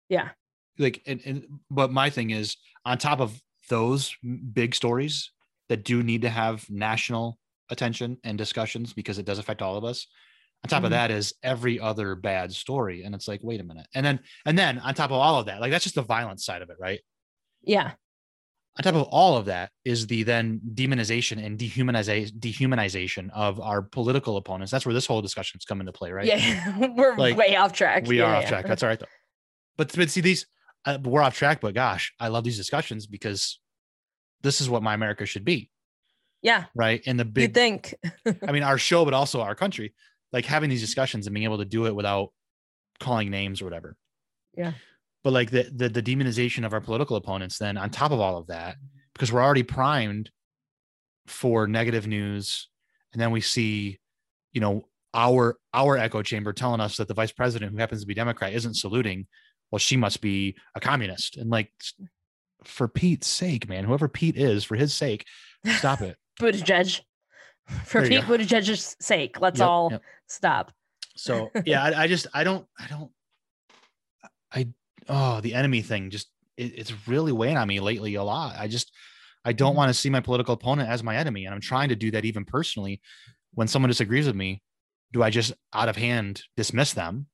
Yeah. Like, and, and but my thing is on top of those big stories that do need to have national attention and discussions because it does affect all of us. On top Mhm. of that is every other bad story, and it's like, wait a minute, and then and then on top of all of that, like that's just the violence side of it, right? Yeah. on top of all of that is the then demonization and dehumanization dehumanization of our political opponents. That's where this whole discussion's come into play, right? Yeah. *laughs* We're Like, way off track. We Yeah, are off yeah. track. That's all right though. But but see these uh, we're off track, but gosh, I love these discussions because this is what my America should be, Yeah. right? In the You big think. I mean our show, but also our country, like having these discussions and being able to do it without calling names or whatever. Yeah. But like the the, the demonization of our political opponents, then on top of all of that, because we're already primed for negative news, and then we see, you know, our our echo chamber telling us that the vice president, who happens to be Democrat, isn't saluting. Well, she must be a communist, and like, for Pete's sake, man, whoever Pete is, for his sake, stop it. *laughs* Buttigieg. For Pete Buttigieg's sake, let's Yep, all yep. stop. So *laughs* yeah, I, I just I don't I don't I oh the enemy thing just it, it's really weighing on me lately a lot. I just I don't Mhm. want to see my political opponent as my enemy, and I'm trying to do that even personally. When someone disagrees with me, do I just out of hand dismiss them,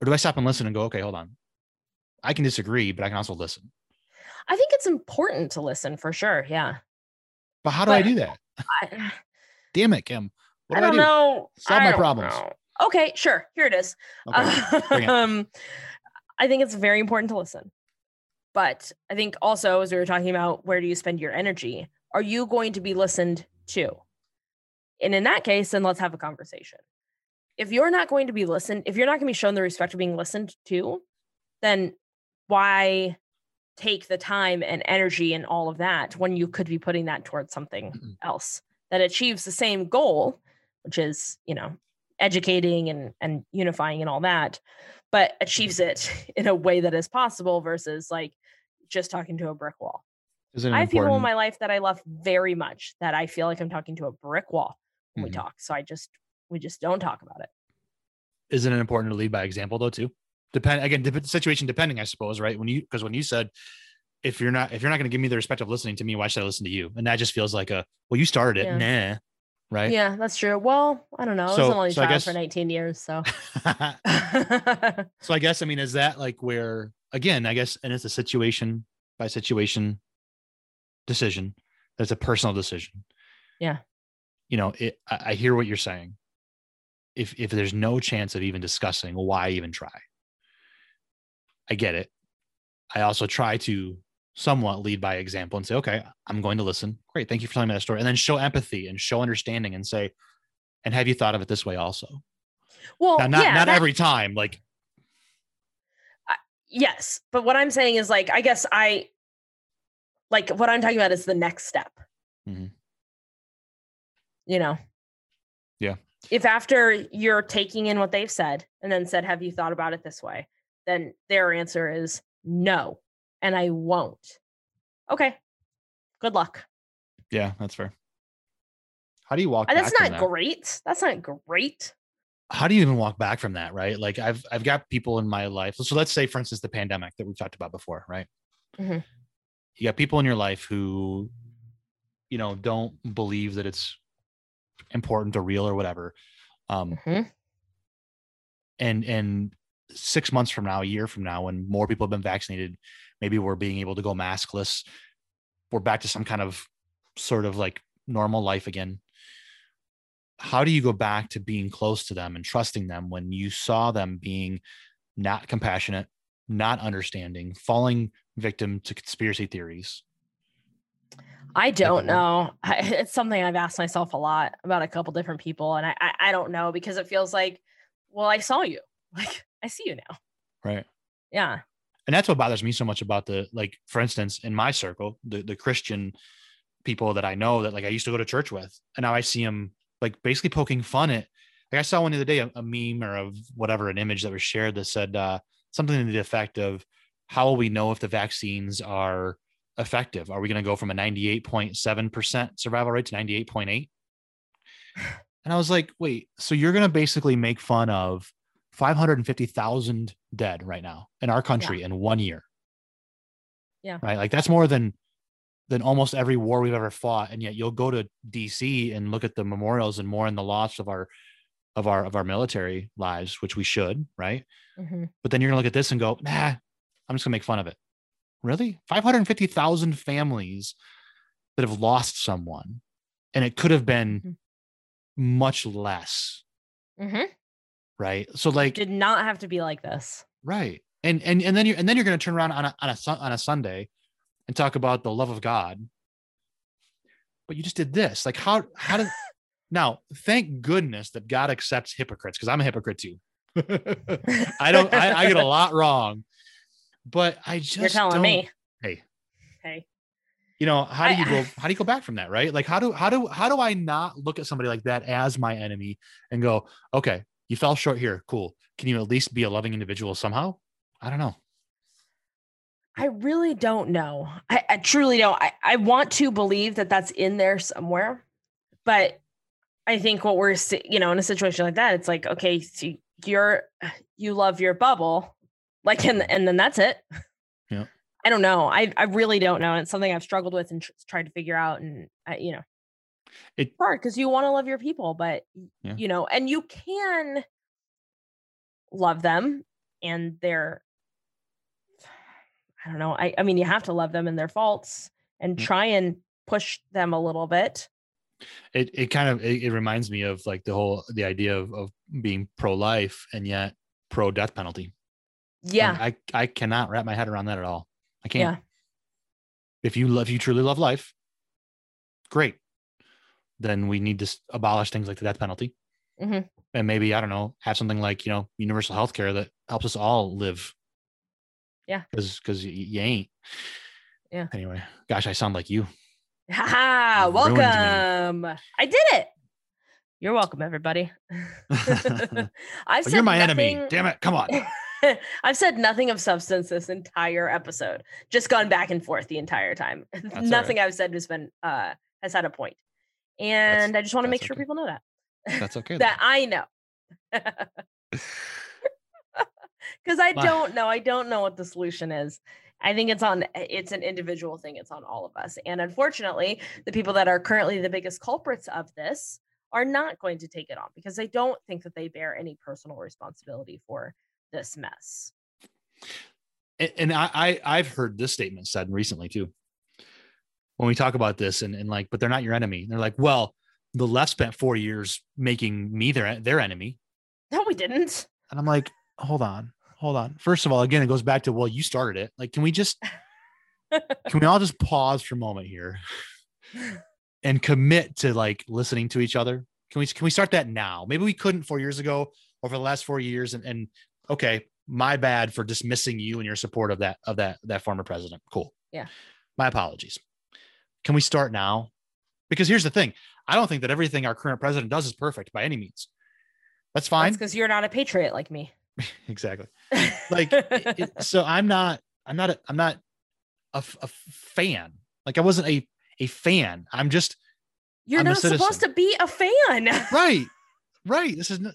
or do I stop and listen and go, okay, hold on, I can disagree, but I can also listen. I think it's important to listen for sure. Yeah. But how do I do that? I, *laughs* Damn it, Kim. What I do I, don't do? know. Solve I my problems. know. Okay, sure. Here it is. Okay, *laughs* um, I think it's very important to listen. But I think also, as we were talking about, where do you spend your energy? Are you going to be listened to? And in that case, then let's have a conversation. If you're not going to be listened, if you're not going to be shown the respect of being listened to, then why take the time and energy and all of that when you could be putting that towards something else that achieves the same goal, which is, you know, educating and and unifying and all that, but achieves it *laughs* in a way that is possible versus like just talking to a brick wall. I have people in my life that I love very much that I feel like I'm talking to a brick wall when mm-hmm. we talk. So I just we just don't talk about it. Isn't it important to lead by example though too? Depend again, dep- situation depending, I suppose, right? When you because when you said if you're not if you're not going to give me the respect of listening to me, why should I listen to you? And that just feels like a well, you started it, yeah. nah, right? Yeah, that's true. Well, I don't know. So, I was only so child guess, for 19 years, so. *laughs* *laughs* so I guess I mean, is that like where again? I guess, and it's a situation by situation decision. That's a personal decision. Yeah. You know, it, I, I hear what you're saying. If if there's no chance of even discussing, why even try? I get it. I also try to somewhat lead by example and say, okay, I'm going to listen. Great. Thank you for telling me that story. And then show empathy and show understanding and say, and have you thought of it this way also? Well, now, not, yeah, not that, every time. Like, uh, yes. But what I'm saying is like, I guess I, like what I'm talking about is the next step. Mm-hmm. You know? Yeah. If after you're taking in what they've said and then said, have you thought about it this way? Then their answer is no, and I won't. Okay. Good luck. Yeah, that's fair. How do you walk? That's not that? great. That's not great. How do you even walk back from that? Right. Like I've I've got people in my life. So let's say, for instance, the pandemic that we've talked about before. Right. Mm-hmm. You got people in your life who, you know, don't believe that it's important or real or whatever. Um, mm-hmm. And and six months from now, a year from now, when more people have been vaccinated, maybe we're being able to go maskless. We're back to some kind of sort of like normal life again. How do you go back to being close to them and trusting them when you saw them being not compassionate, not understanding, falling victim to conspiracy theories? I don't know. *laughs* it's something I've asked myself a lot about a couple different people, and I, I, I don't know because it feels like, well, I saw you. *laughs* Like I see you now. Right. Yeah. And that's what bothers me so much about the like, for instance, in my circle, the the Christian people that I know that like I used to go to church with, and now I see them like basically poking fun at. Like I saw one the other day, a, a meme or of whatever, an image that was shared that said uh, something to the effect of, "How will we know if the vaccines are effective? Are we going to go from a 98.7% survival rate to 98.8?" *sighs* And I was like, "Wait, so you're going to basically make fun of 550,000 dead right now in our country yeah. in one year. Yeah. Right. Like that's more than than almost every war we've ever fought. And yet you'll go to DC and look at the memorials and mourn the loss of our of our of our military lives, which we should, right? Mm-hmm. But then you're gonna look at this and go, nah, I'm just gonna make fun of it. Really? 550,000 families that have lost someone. And it could have been mm-hmm. much less. Mm-hmm right so like did not have to be like this right and and and then you and then you're going to turn around on a, on a on a sunday and talk about the love of god but you just did this like how how did *laughs* now thank goodness that god accepts hypocrites because i'm a hypocrite too *laughs* i don't I, I, get a lot wrong but i just you're telling me hey hey you know how do you go how do you go back from that right like how do how do how do i not look at somebody like that as my enemy and go okay you fell short here. Cool. Can you at least be a loving individual somehow? I don't know. I really don't know. I, I truly don't. I, I want to believe that that's in there somewhere, but I think what we're, you know, in a situation like that, it's like, okay, so you're, you love your bubble, like, and, and then that's it. Yeah. I don't know. I, I really don't know. And it's something I've struggled with and tr- tried to figure out. And I, you know, it's hard because you want to love your people, but yeah. you know, and you can love them and their I don't know. I, I mean, you have to love them and their faults and try and push them a little bit. It it kind of it, it reminds me of like the whole the idea of, of being pro life and yet pro death penalty. Yeah. And I I cannot wrap my head around that at all. I can't. Yeah. If you love, if you truly love life, great. Then we need to abolish things like the death penalty, Mm-hmm. and maybe I don't know, have something like you know universal health care that helps us all live. Yeah. because because you, you ain't. Yeah. Anyway, gosh, I sound like you. Ha! You ruined me. Welcome. I did it. You're welcome, everybody. *laughs* *laughs* But said you're my enemy. Damn it! Come on. *laughs* *laughs* I've said nothing of substance this entire episode. Just gone back and forth the entire time. *laughs* nothing I've said has been uh has had a point. And I just want to make that's sure people know that. That's okay. *laughs* that I know. Because I don't know. I don't know what the solution is. I think it's on it's an individual thing. It's on all of us. And unfortunately, the people that are currently the biggest culprits of this are not going to take it on because they don't think that they bear any personal responsibility for this mess. and, and I, I I've heard this statement said recently too. When we talk about this and, and like, but they're not your enemy. They're like, well, the left spent four years making me their their enemy. No, we didn't. And I'm like, hold on, hold on. First of all, again, it goes back to well, you started it. Like, can we just *laughs* can we all just pause for a moment here and commit to like listening to each other? Can we can we start that now? Maybe we couldn't four years ago over the last four years. And, and okay, my bad for dismissing you and your support of that of that that former president. Cool. Yeah. My apologies. Can we start now? Because here's the thing. I don't think that everything our current president does is perfect by any means. That's fine. because you're not a patriot like me. *laughs* exactly. *laughs* Like, it- so I'm not, I'm not, a, I'm not a, a fan. Like I wasn't a, a fan. I'm just you're I'm not supposed to be a fan. *laughs* right. Right. This is, n-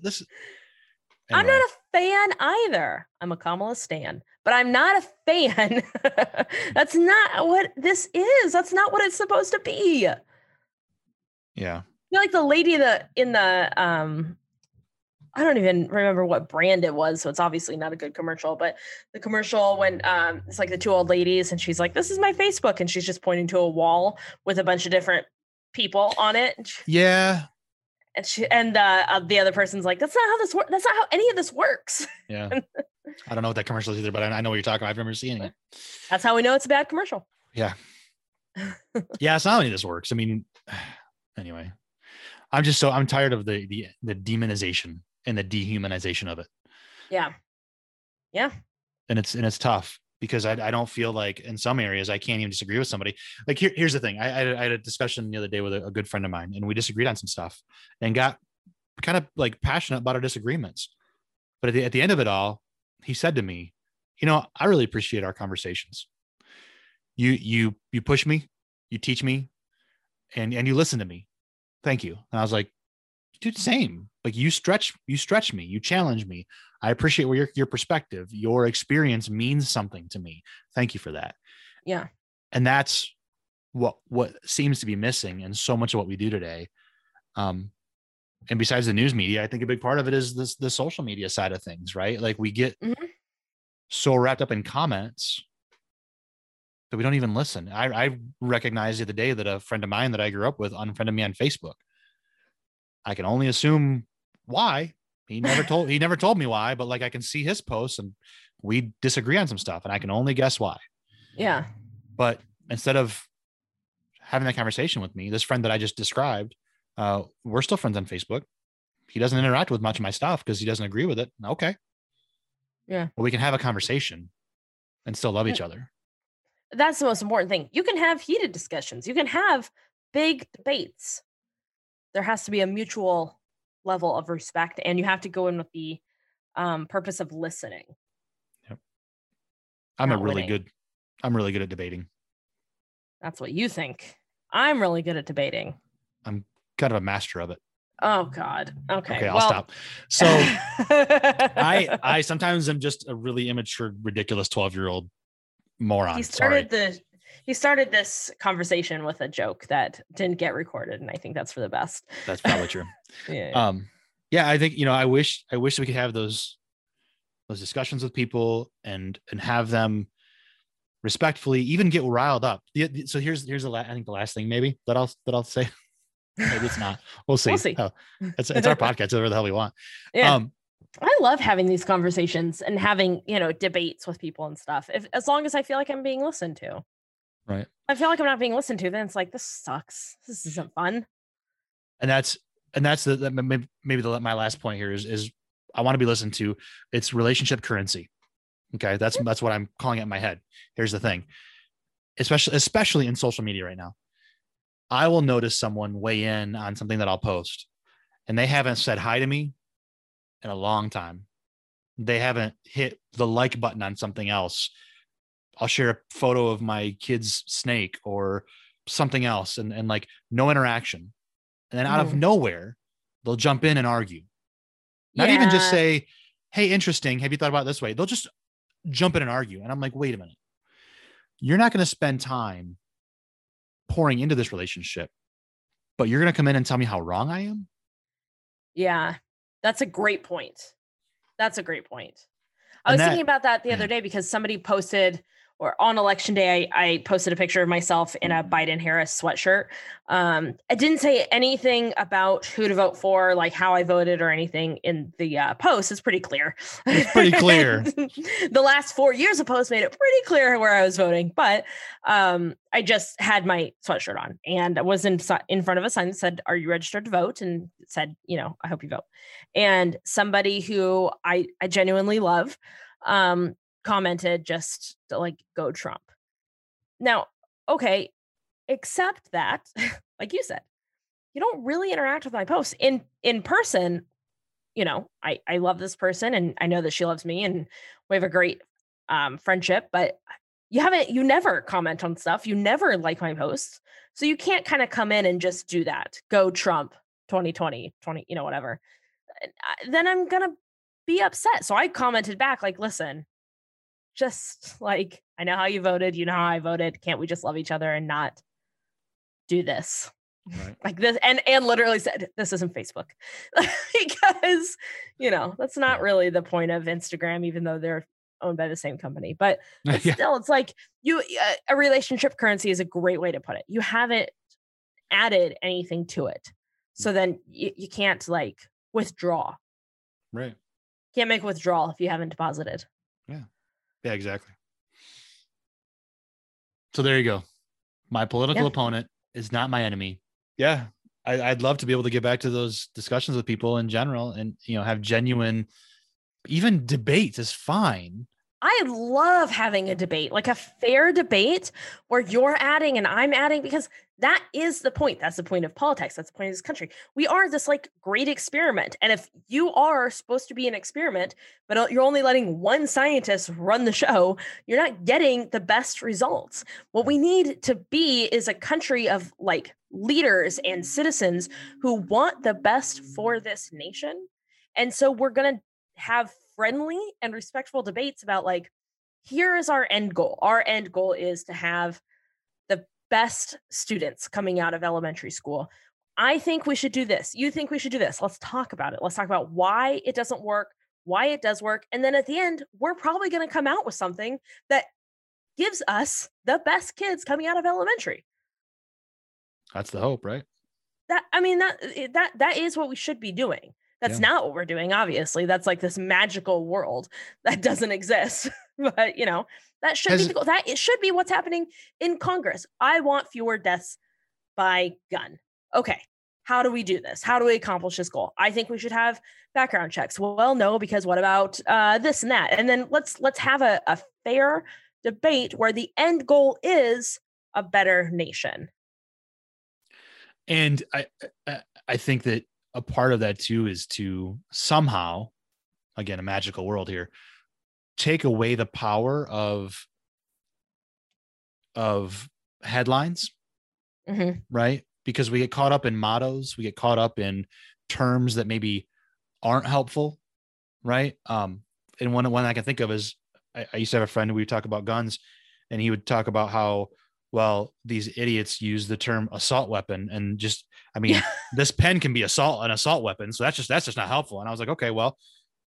this. I'm not a fan either. I'm a Kamala Stan, but I'm not a fan. *laughs* That's not what this is. That's not what it's supposed to be. I yeah. feel like the lady that in the um I don't even remember what brand it was, so it's obviously not a good commercial, but the commercial when um it's like the two old ladies and she's like, This is my Facebook, and she's just pointing to a wall with a bunch of different people on it. Yeah. And, she, and uh, uh, the other person's like, That's not how this works. That's not how any of this works. Yeah. *laughs* I don't know what that commercial is either, but I, I know what you're talking about. I've never seen it. That's how we know it's a bad commercial. Yeah. *laughs* yeah. It's not how any of this works. I mean, *sighs* anyway, I'm just so, I'm tired of the, the, the demonization and the dehumanization of it. Yeah. Yeah. and it's and it's tough because I, I don't feel like in some areas I can't even disagree with somebody. Like here, here's the thing: I, I, had, a discussion the other day with a, a good friend of mine, and we disagreed on some stuff, and got kind of like passionate about our disagreements. But at the, at the end of it all, he said to me, "You know, I really appreciate our conversations. You you you push me, you teach me, and and you listen to me. Thank you." And I was like, "Dude, same. Like you stretch you stretch me, you challenge me." I appreciate where your your perspective, your experience means something to me. Thank you for that. Yeah. And that's what what seems to be missing in so much of what we do today. Um, and besides the news media, I think a big part of it is this the social media side of things, right? Like we get Mhm. so wrapped up in comments that we don't even listen. I, I recognized the other day that a friend of mine that I grew up with unfriended me on Facebook. I can only assume why. He never told he never told me why, but like I can see his posts and we disagree on some stuff, and I can only guess why. Yeah. But instead of having that conversation with me, this friend that I just described, uh, we're still friends on Facebook. He doesn't interact with much of my stuff because he doesn't agree with it. Okay. Yeah. But we can have a conversation and still love each other. That's the most important thing. You can have heated discussions, you can have big debates. There has to be a mutual level of respect, and you have to go in with the um, purpose of listening. Yep. i'm a really winning. good, I'm really good at debating. That's what you think. I'm really good at debating. I'm kind of a master of it. Oh God. Okay. Okay, I'll well- stop. So *laughs* I I sometimes am just a really immature, ridiculous 12 year old moron. he Sorry. started the he started this conversation with a joke that didn't get recorded, and I think that's for the best. That's probably *laughs* true. Yeah. um yeah i think you know i wish i wish we could have those those discussions with people and and have them respectfully even get riled up so here's here's the la- i think the last thing maybe that i'll that i'll say *laughs* maybe it's not we'll see, We'll see. Oh, it's, it's our *laughs* podcast whatever the hell we want yeah. um I love having these conversations and having, you know, debates with people and stuff. If as long as I feel like I'm being listened to. Right. I feel like I'm not being listened to, then it's like this sucks. This isn't fun. And that's and that's the, maybe, maybe the, my last point here is is I want to be listened to. It's relationship currency. Okay, that's that's what I'm calling it in my head. Here's the thing, especially especially in social media right now, I will notice someone weigh in on something that I'll post, and they haven't said hi to me in a long time. They haven't hit the like button on something else. I'll share a photo of my kid's snake or something else, and and like no interaction, and then out of Mhm. nowhere, they'll jump in and argue. Not even just say, "Hey, interesting. Have you thought about it this way?" They'll just jump in and argue, and I'm like, "Wait a minute. You're not going to spend time pouring into this relationship, but you're going to come in and tell me how wrong I am." Yeah, that's a great point. That's a great point. I And was that- thinking about that the other day because somebody posted, or on election day, I, I posted a picture of myself in a Biden Harris sweatshirt. Um, I didn't say anything about who to vote for, like how I voted or anything in the uh, post. It's pretty clear. It's pretty clear. *laughs* the last four years of post made it pretty clear where I was voting, but um, I just had my sweatshirt on and I was in, in front of a sign that said, Are you registered to vote? And said, You know, I hope you vote. And somebody who I, I genuinely love um, commented just to, like, Go Trump. Now, okay, except that, *laughs* like you said, you don't really interact with my posts in in person. You know, I I love this person and I know that she loves me and we have a great um, friendship, but you haven't you never comment on stuff. You never like my posts. So you can't kind of come in and just do that. Go trump 2020 20 you know whatever. Then i'm gonna be upset. So i commented back like listen just like i know how you voted you know how i voted can't we just love each other and not do this Right. like this and and literally said this isn't facebook *laughs* because you know that's not really the point of instagram even though they're owned by the same company but *laughs* yeah. still it's like you uh, a relationship currency is a great way to put it you haven't added anything to it Mm. so then you, you can't like withdraw Right. can't make withdrawal if you haven't deposited exactly. So there you go. My political Yeah. opponent is not my enemy. Yeah. I, I'd love to be able to get back to those discussions with people in general and you know have genuine even debates is fine. I love having a debate, like a fair debate where you're adding and I'm adding, because that is the point. That's the point of politics. That's the point of this country. We are this like great experiment. And if you are supposed to be an experiment, but uh, you're only letting one scientist run the show, you're not getting the best results. What we need to be is a country of like leaders and citizens who want the best for this nation. And so we're going to have friendly and respectful debates about like here is our end goal our end goal is to have best students coming out of elementary school. I think we should do this. You think we should do this. Let's talk about it. Let's talk about why it doesn't work why it does work and then at the end we're probably going to come out with something that gives us the best kids coming out of elementary. That's the hope, right? that i mean that eh, that that is what we should be doing. That's Yeah. not what we're doing obviously. That's like this magical world that *laughs* doesn't exist. *laughs* But you know that should Has- be the goal that it should be what's happening in congress. I want fewer deaths by gun. Okay how do we do this? How do we accomplish this goal? I think we should have background checks. Well no because what about uh, this and that? And then let's let's have a, a fair debate where the end goal is a better nation. And I I- I think that a part of that too is to somehow, again, a magical world here, take away the power of of headlines, Mhm. right? Because we get caught up in mottos, we get caught up in terms that maybe aren't helpful, right? Um, and one one I can think of is I, I used to have a friend who we would talk about guns, and he would talk about how well these idiots use the term assault weapon and just I mean Yeah. *laughs* this pen can be assault an assault weapon, so that's just that's just not helpful. And I was like, okay, well,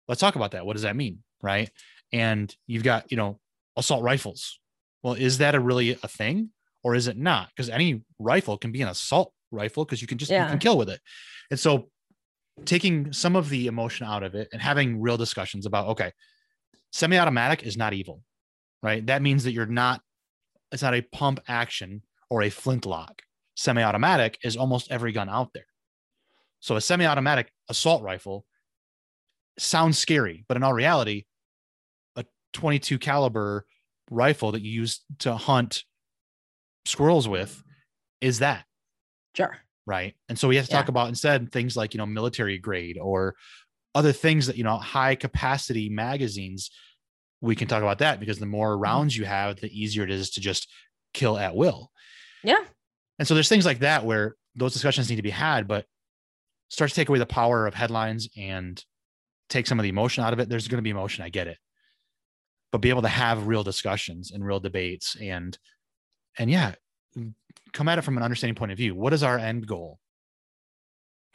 let's talk about that. What does that mean, right? And you've got you know assault rifles. Well, is that a really a thing or is it not? Because any rifle can be an assault rifle because you can just you can kill with it. And so taking some of the emotion out of it and having real discussions about okay, semi-automatic is not evil, right? That means that you're not it's not a pump action or a flintlock. Semi-automatic is almost every gun out there. So a semi-automatic assault rifle sounds scary, but in all reality, 22 caliber rifle that you use to hunt squirrels with is that. Sure. Right. And so we have to Yeah. talk about instead things like, you know, military grade or other things that, you know, high capacity magazines. We can talk about that because the more mm-hmm. rounds you have, the easier it is to just kill at will. Yeah. And so there's things like that where those discussions need to be had, but start to take away the power of headlines and take some of the emotion out of it. There's going to be emotion. I get it. But be able to have real discussions and real debates and, and yeah, come at it from an understanding point of view. What is our end goal?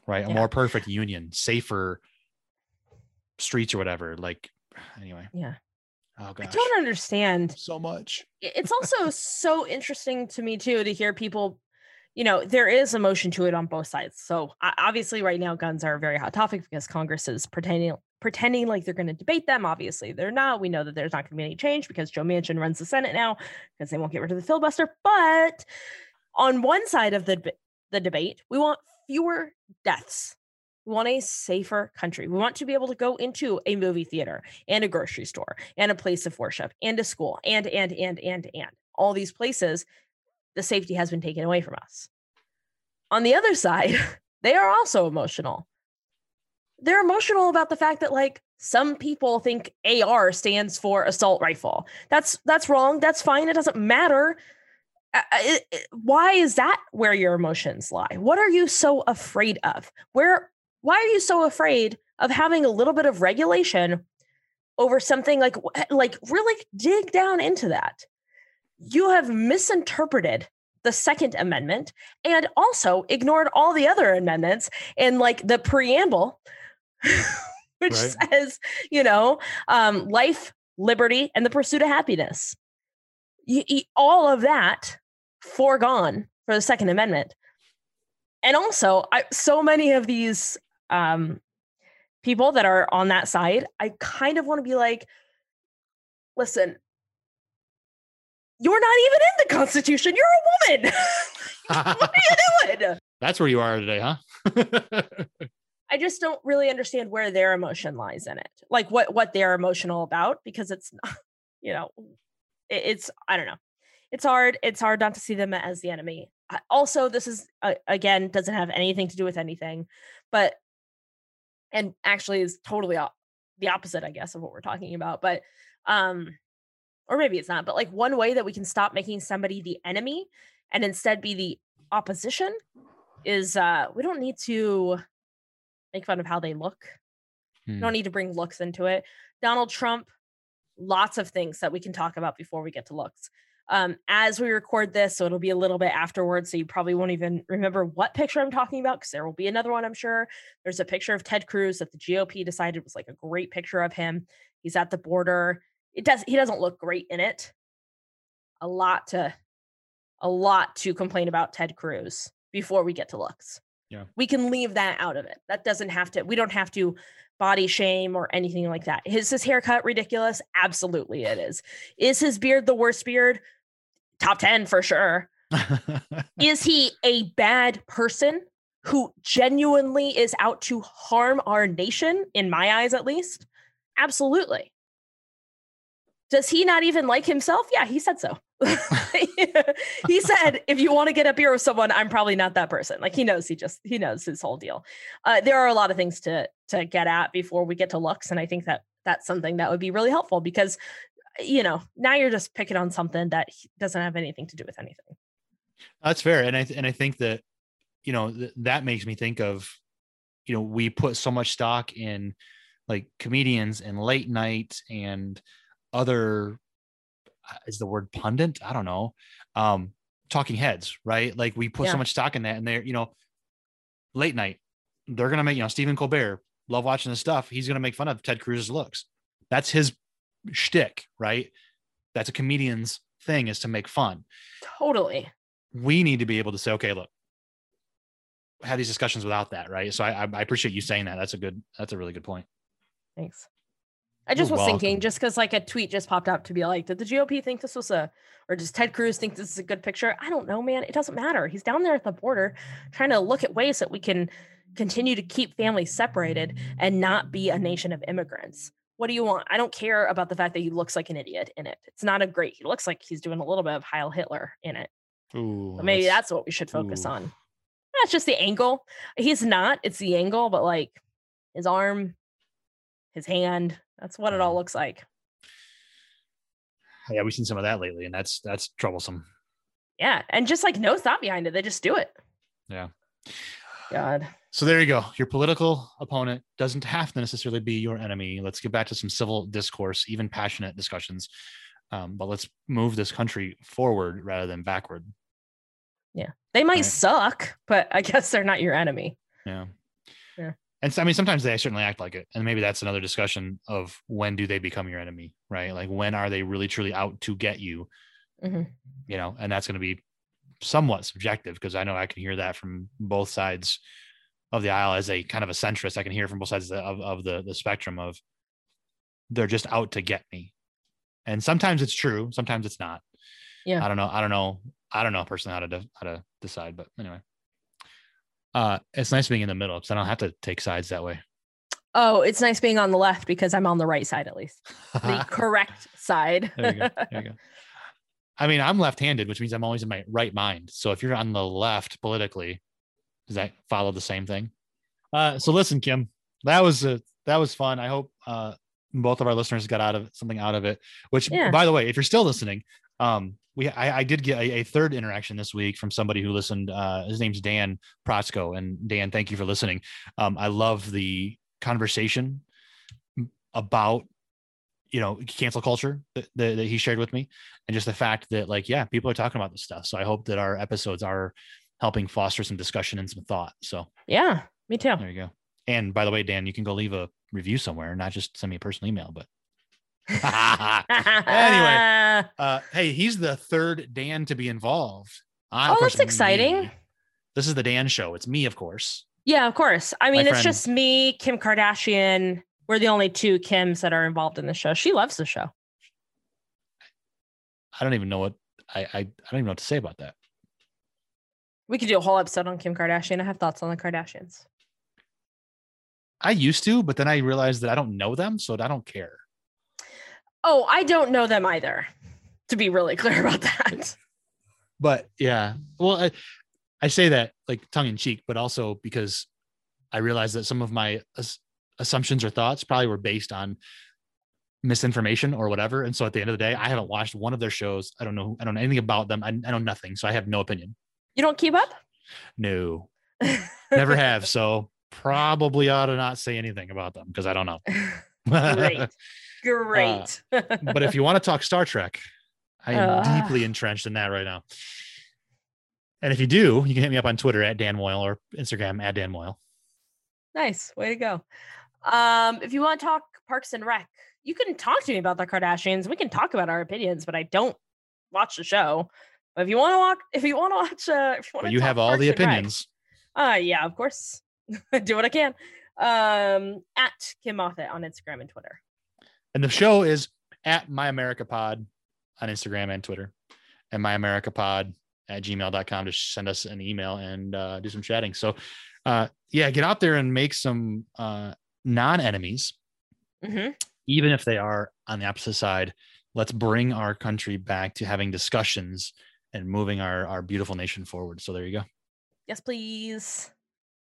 Right. A Yeah. more perfect union, safer streets or whatever. Like, anyway. Yeah. Oh, gosh. I don't understand. So much. it's also so interesting to me too to hear people you know there is emotion to it on both sides so obviously right now guns are a very hot topic because congress is pretending pretending like they're going to debate them obviously they're not we know that there's not going to be any change because joe manchin runs the senate now because they won't get rid of the filibuster but on one side of the the debate we want fewer deaths we want a safer country. We want to be able to go into a movie theater and a grocery store and a place of worship and a school and, and, and, and, and all these places. The safety has been taken away from us. On the other side, *laughs* they are also emotional. They're emotional about the fact that, like, some people think AR stands for assault rifle. That's that's wrong. That's fine. It doesn't matter. Uh, it- why is that where your emotions lie? What are you so afraid of? Where why are you so afraid of having a little bit of regulation over something like like really dig down into that you have misinterpreted the second amendment and also ignored all the other amendments and like the preamble *laughs* which Right. says you know um, life liberty and the pursuit of happiness you, you- all of that foregone for the second amendment and also I, so many of these um, people that are on that side i kind of want to be like listen you're not even in the constitution. You're a woman. *laughs* What are you doing? That's where you are today, huh? i just don't really understand where their emotion lies in it. Like what what they're emotional about because it's not *laughs* you know it- it's i don't know. It's hard it's hard not to see them as the enemy. I- also this is uh, again doesn't have anything to do with anything but and actually is totally op- the opposite i guess of what we're talking about but um or maybe it's not but like one way that we can stop making somebody the enemy and instead be the opposition is uh we don't need to make fun of how they look. We Hmm. don't need to bring looks into it. Donald trump lots of things that we can talk about before we get to looks. Um, as we record this so it'll be a little bit afterwards so you probably won't even remember what picture i'm talking about because there will be another one i'm sure. There's a picture of ted cruz that the gop decided was like a great picture of him. He's at the border it does he doesn't look great in it. A lot to a lot to complain about ted cruz before we get to looks. Yeah. we can leave that out of it. That doesn't have to we don't have to body shame or anything like that. Is his haircut ridiculous? Absolutely it is. Is his beard the worst beard? Top 10 for sure. *laughs* Is he a bad person who genuinely is out to harm our nation in my eyes at least? Absolutely does he not even like himself? Yeah he said so. *laughs* He said if you want to get a beer with someone i'm probably not that person. Like he knows he just he knows his whole deal. Uh, there are a lot of things to to get at before we get to Lux, and i think that that's something that would be really helpful because you know now you're just picking on something that doesn't have anything to do with anything. That's fair, and I th- and I think that you know th- that makes me think of you know we put so much stock in like comedians and late night and other uh, is the word pundit I don't know um talking heads right like we put Yeah. so much stock in that and they're you know late night they're gonna make you know Stephen Colbert love watching this stuff he's gonna make fun of Ted Cruz's looks that's his shtick right that's a comedian's thing is to make fun totally we need to be able to say, okay, look, have these discussions without that, right? So I, I appreciate you saying that. That's a good. That's a really good point. Thanks. I just You're was thinking, just because like a tweet just popped up to be like, did the GOP think this was a, or does Ted Cruz think this is a good picture? I don't know, man. It doesn't matter. He's down there at the border trying to look at ways that we can continue to keep families separated and not be a nation of immigrants. What do you want? I don't care about the fact that he looks like an idiot in it. It's not a great, he looks like he's doing a little bit of Heil Hitler in it. Ooh, maybe let's- that's what we should focus ooh. on. That's just the angle. He's not, it's the angle, but like his arm, his hand, that's what it all looks like. Yeah, we've seen some of that lately, and that's that's troublesome. Yeah. And just like no thought behind it. They just do it. Yeah. God. So there you go. Your political opponent doesn't have to necessarily be your enemy. Let's get back to some civil discourse, even passionate discussions. Um, but let's move this country forward rather than backward. Yeah. They might Right. suck, but I guess they're not your enemy. Yeah. Yeah. And so, I mean, sometimes they certainly act like it. And maybe that's another discussion of when do they become your enemy, right? Like when are they really truly out to get you? Mhm. You know, and that's going to be somewhat subjective because I know I can hear that from both sides of the aisle as a kind of a centrist. I can hear from both sides of, the- of, of the, the spectrum of they're just out to get me. And sometimes it's true, sometimes it's not. Yeah. I don't know. I don't know. I don't know personally how to de- how to decide, but anyway. Uh, it's nice being in the middle because I don't have to take sides that way. Oh, it's nice being on the left because I'm on the right side at least. The *laughs* correct side. There you go. *laughs* There you go. I mean, I'm left-handed, which means I'm always in my right mind. So if you're on the left politically, does that follow the same thing? Uh, so listen, Kim, that was a that was fun. I hope uh, both of our listeners got out of something out of it. Which, Yeah. by the way, if you're still listening, um, we I, I did get a, a third interaction this week from somebody who listened. Uh, his name's Dan Protzko, and Dan, thank you for listening. Um, I love the conversation about you know cancel culture that, that, that he shared with me and just the fact that like yeah people are talking about this stuff so i hope that our episodes are helping foster some discussion and some thought so yeah, me too. there you go and by the way dan you can go leave a review somewhere not just send me a personal email but Anyway. *laughs* uh hey he's the third dan to be involved I, Oh, that's exciting. me. this is the dan show it's me of course Yeah, of course. I mean, it's friend- just me, Kim Kardashian. We're the only two Kims that are involved in the show. She loves the show. i don't even know what i i, I don't even know what to say about that We could do a whole episode on Kim Kardashian. I have thoughts on the Kardashians. i used to but then i realized that i don't know them so i don't care Oh, I don't know them either. To be really *laughs* clear about that. but yeah well I, I say that like tongue in cheek but also because i realize that some of my as- assumptions or thoughts probably were based on misinformation or whatever and so at the end of the day i haven't watched one of their shows i don't know i don't know anything about them i, I know nothing so i have no opinion You don't keep up? no *laughs* never have so probably ought to not say anything about them because i don't know *laughs* Great. Great. *laughs* but if you want to talk Star Trek, I am Ugh. deeply entrenched in that right now. And if you do, you can hit me up on Twitter at Dan Moyle or Instagram at Dan Moyle. nice. Way to go. Um, if you want to talk Parks and Rec, you can talk to me about the Kardashians. We can talk about our opinions, but I don't watch the show. But if you want to watch, if you want to watch, uh, if you want to, you have all the Parks Rec, opinions. Uh, yeah, of course. *laughs* Do what I can. Um, at Kim Moffat on Instagram and Twitter. And the show is at My America Pod on Instagram and Twitter, and My America Pod at gmail.com to send us an email and uh, do some chatting. So, uh, yeah, get out there and make some uh, non enemies, hmm even if they are on the opposite side. Let's bring our country back to having discussions and moving our, our beautiful nation forward. So, there you go. Yes, please.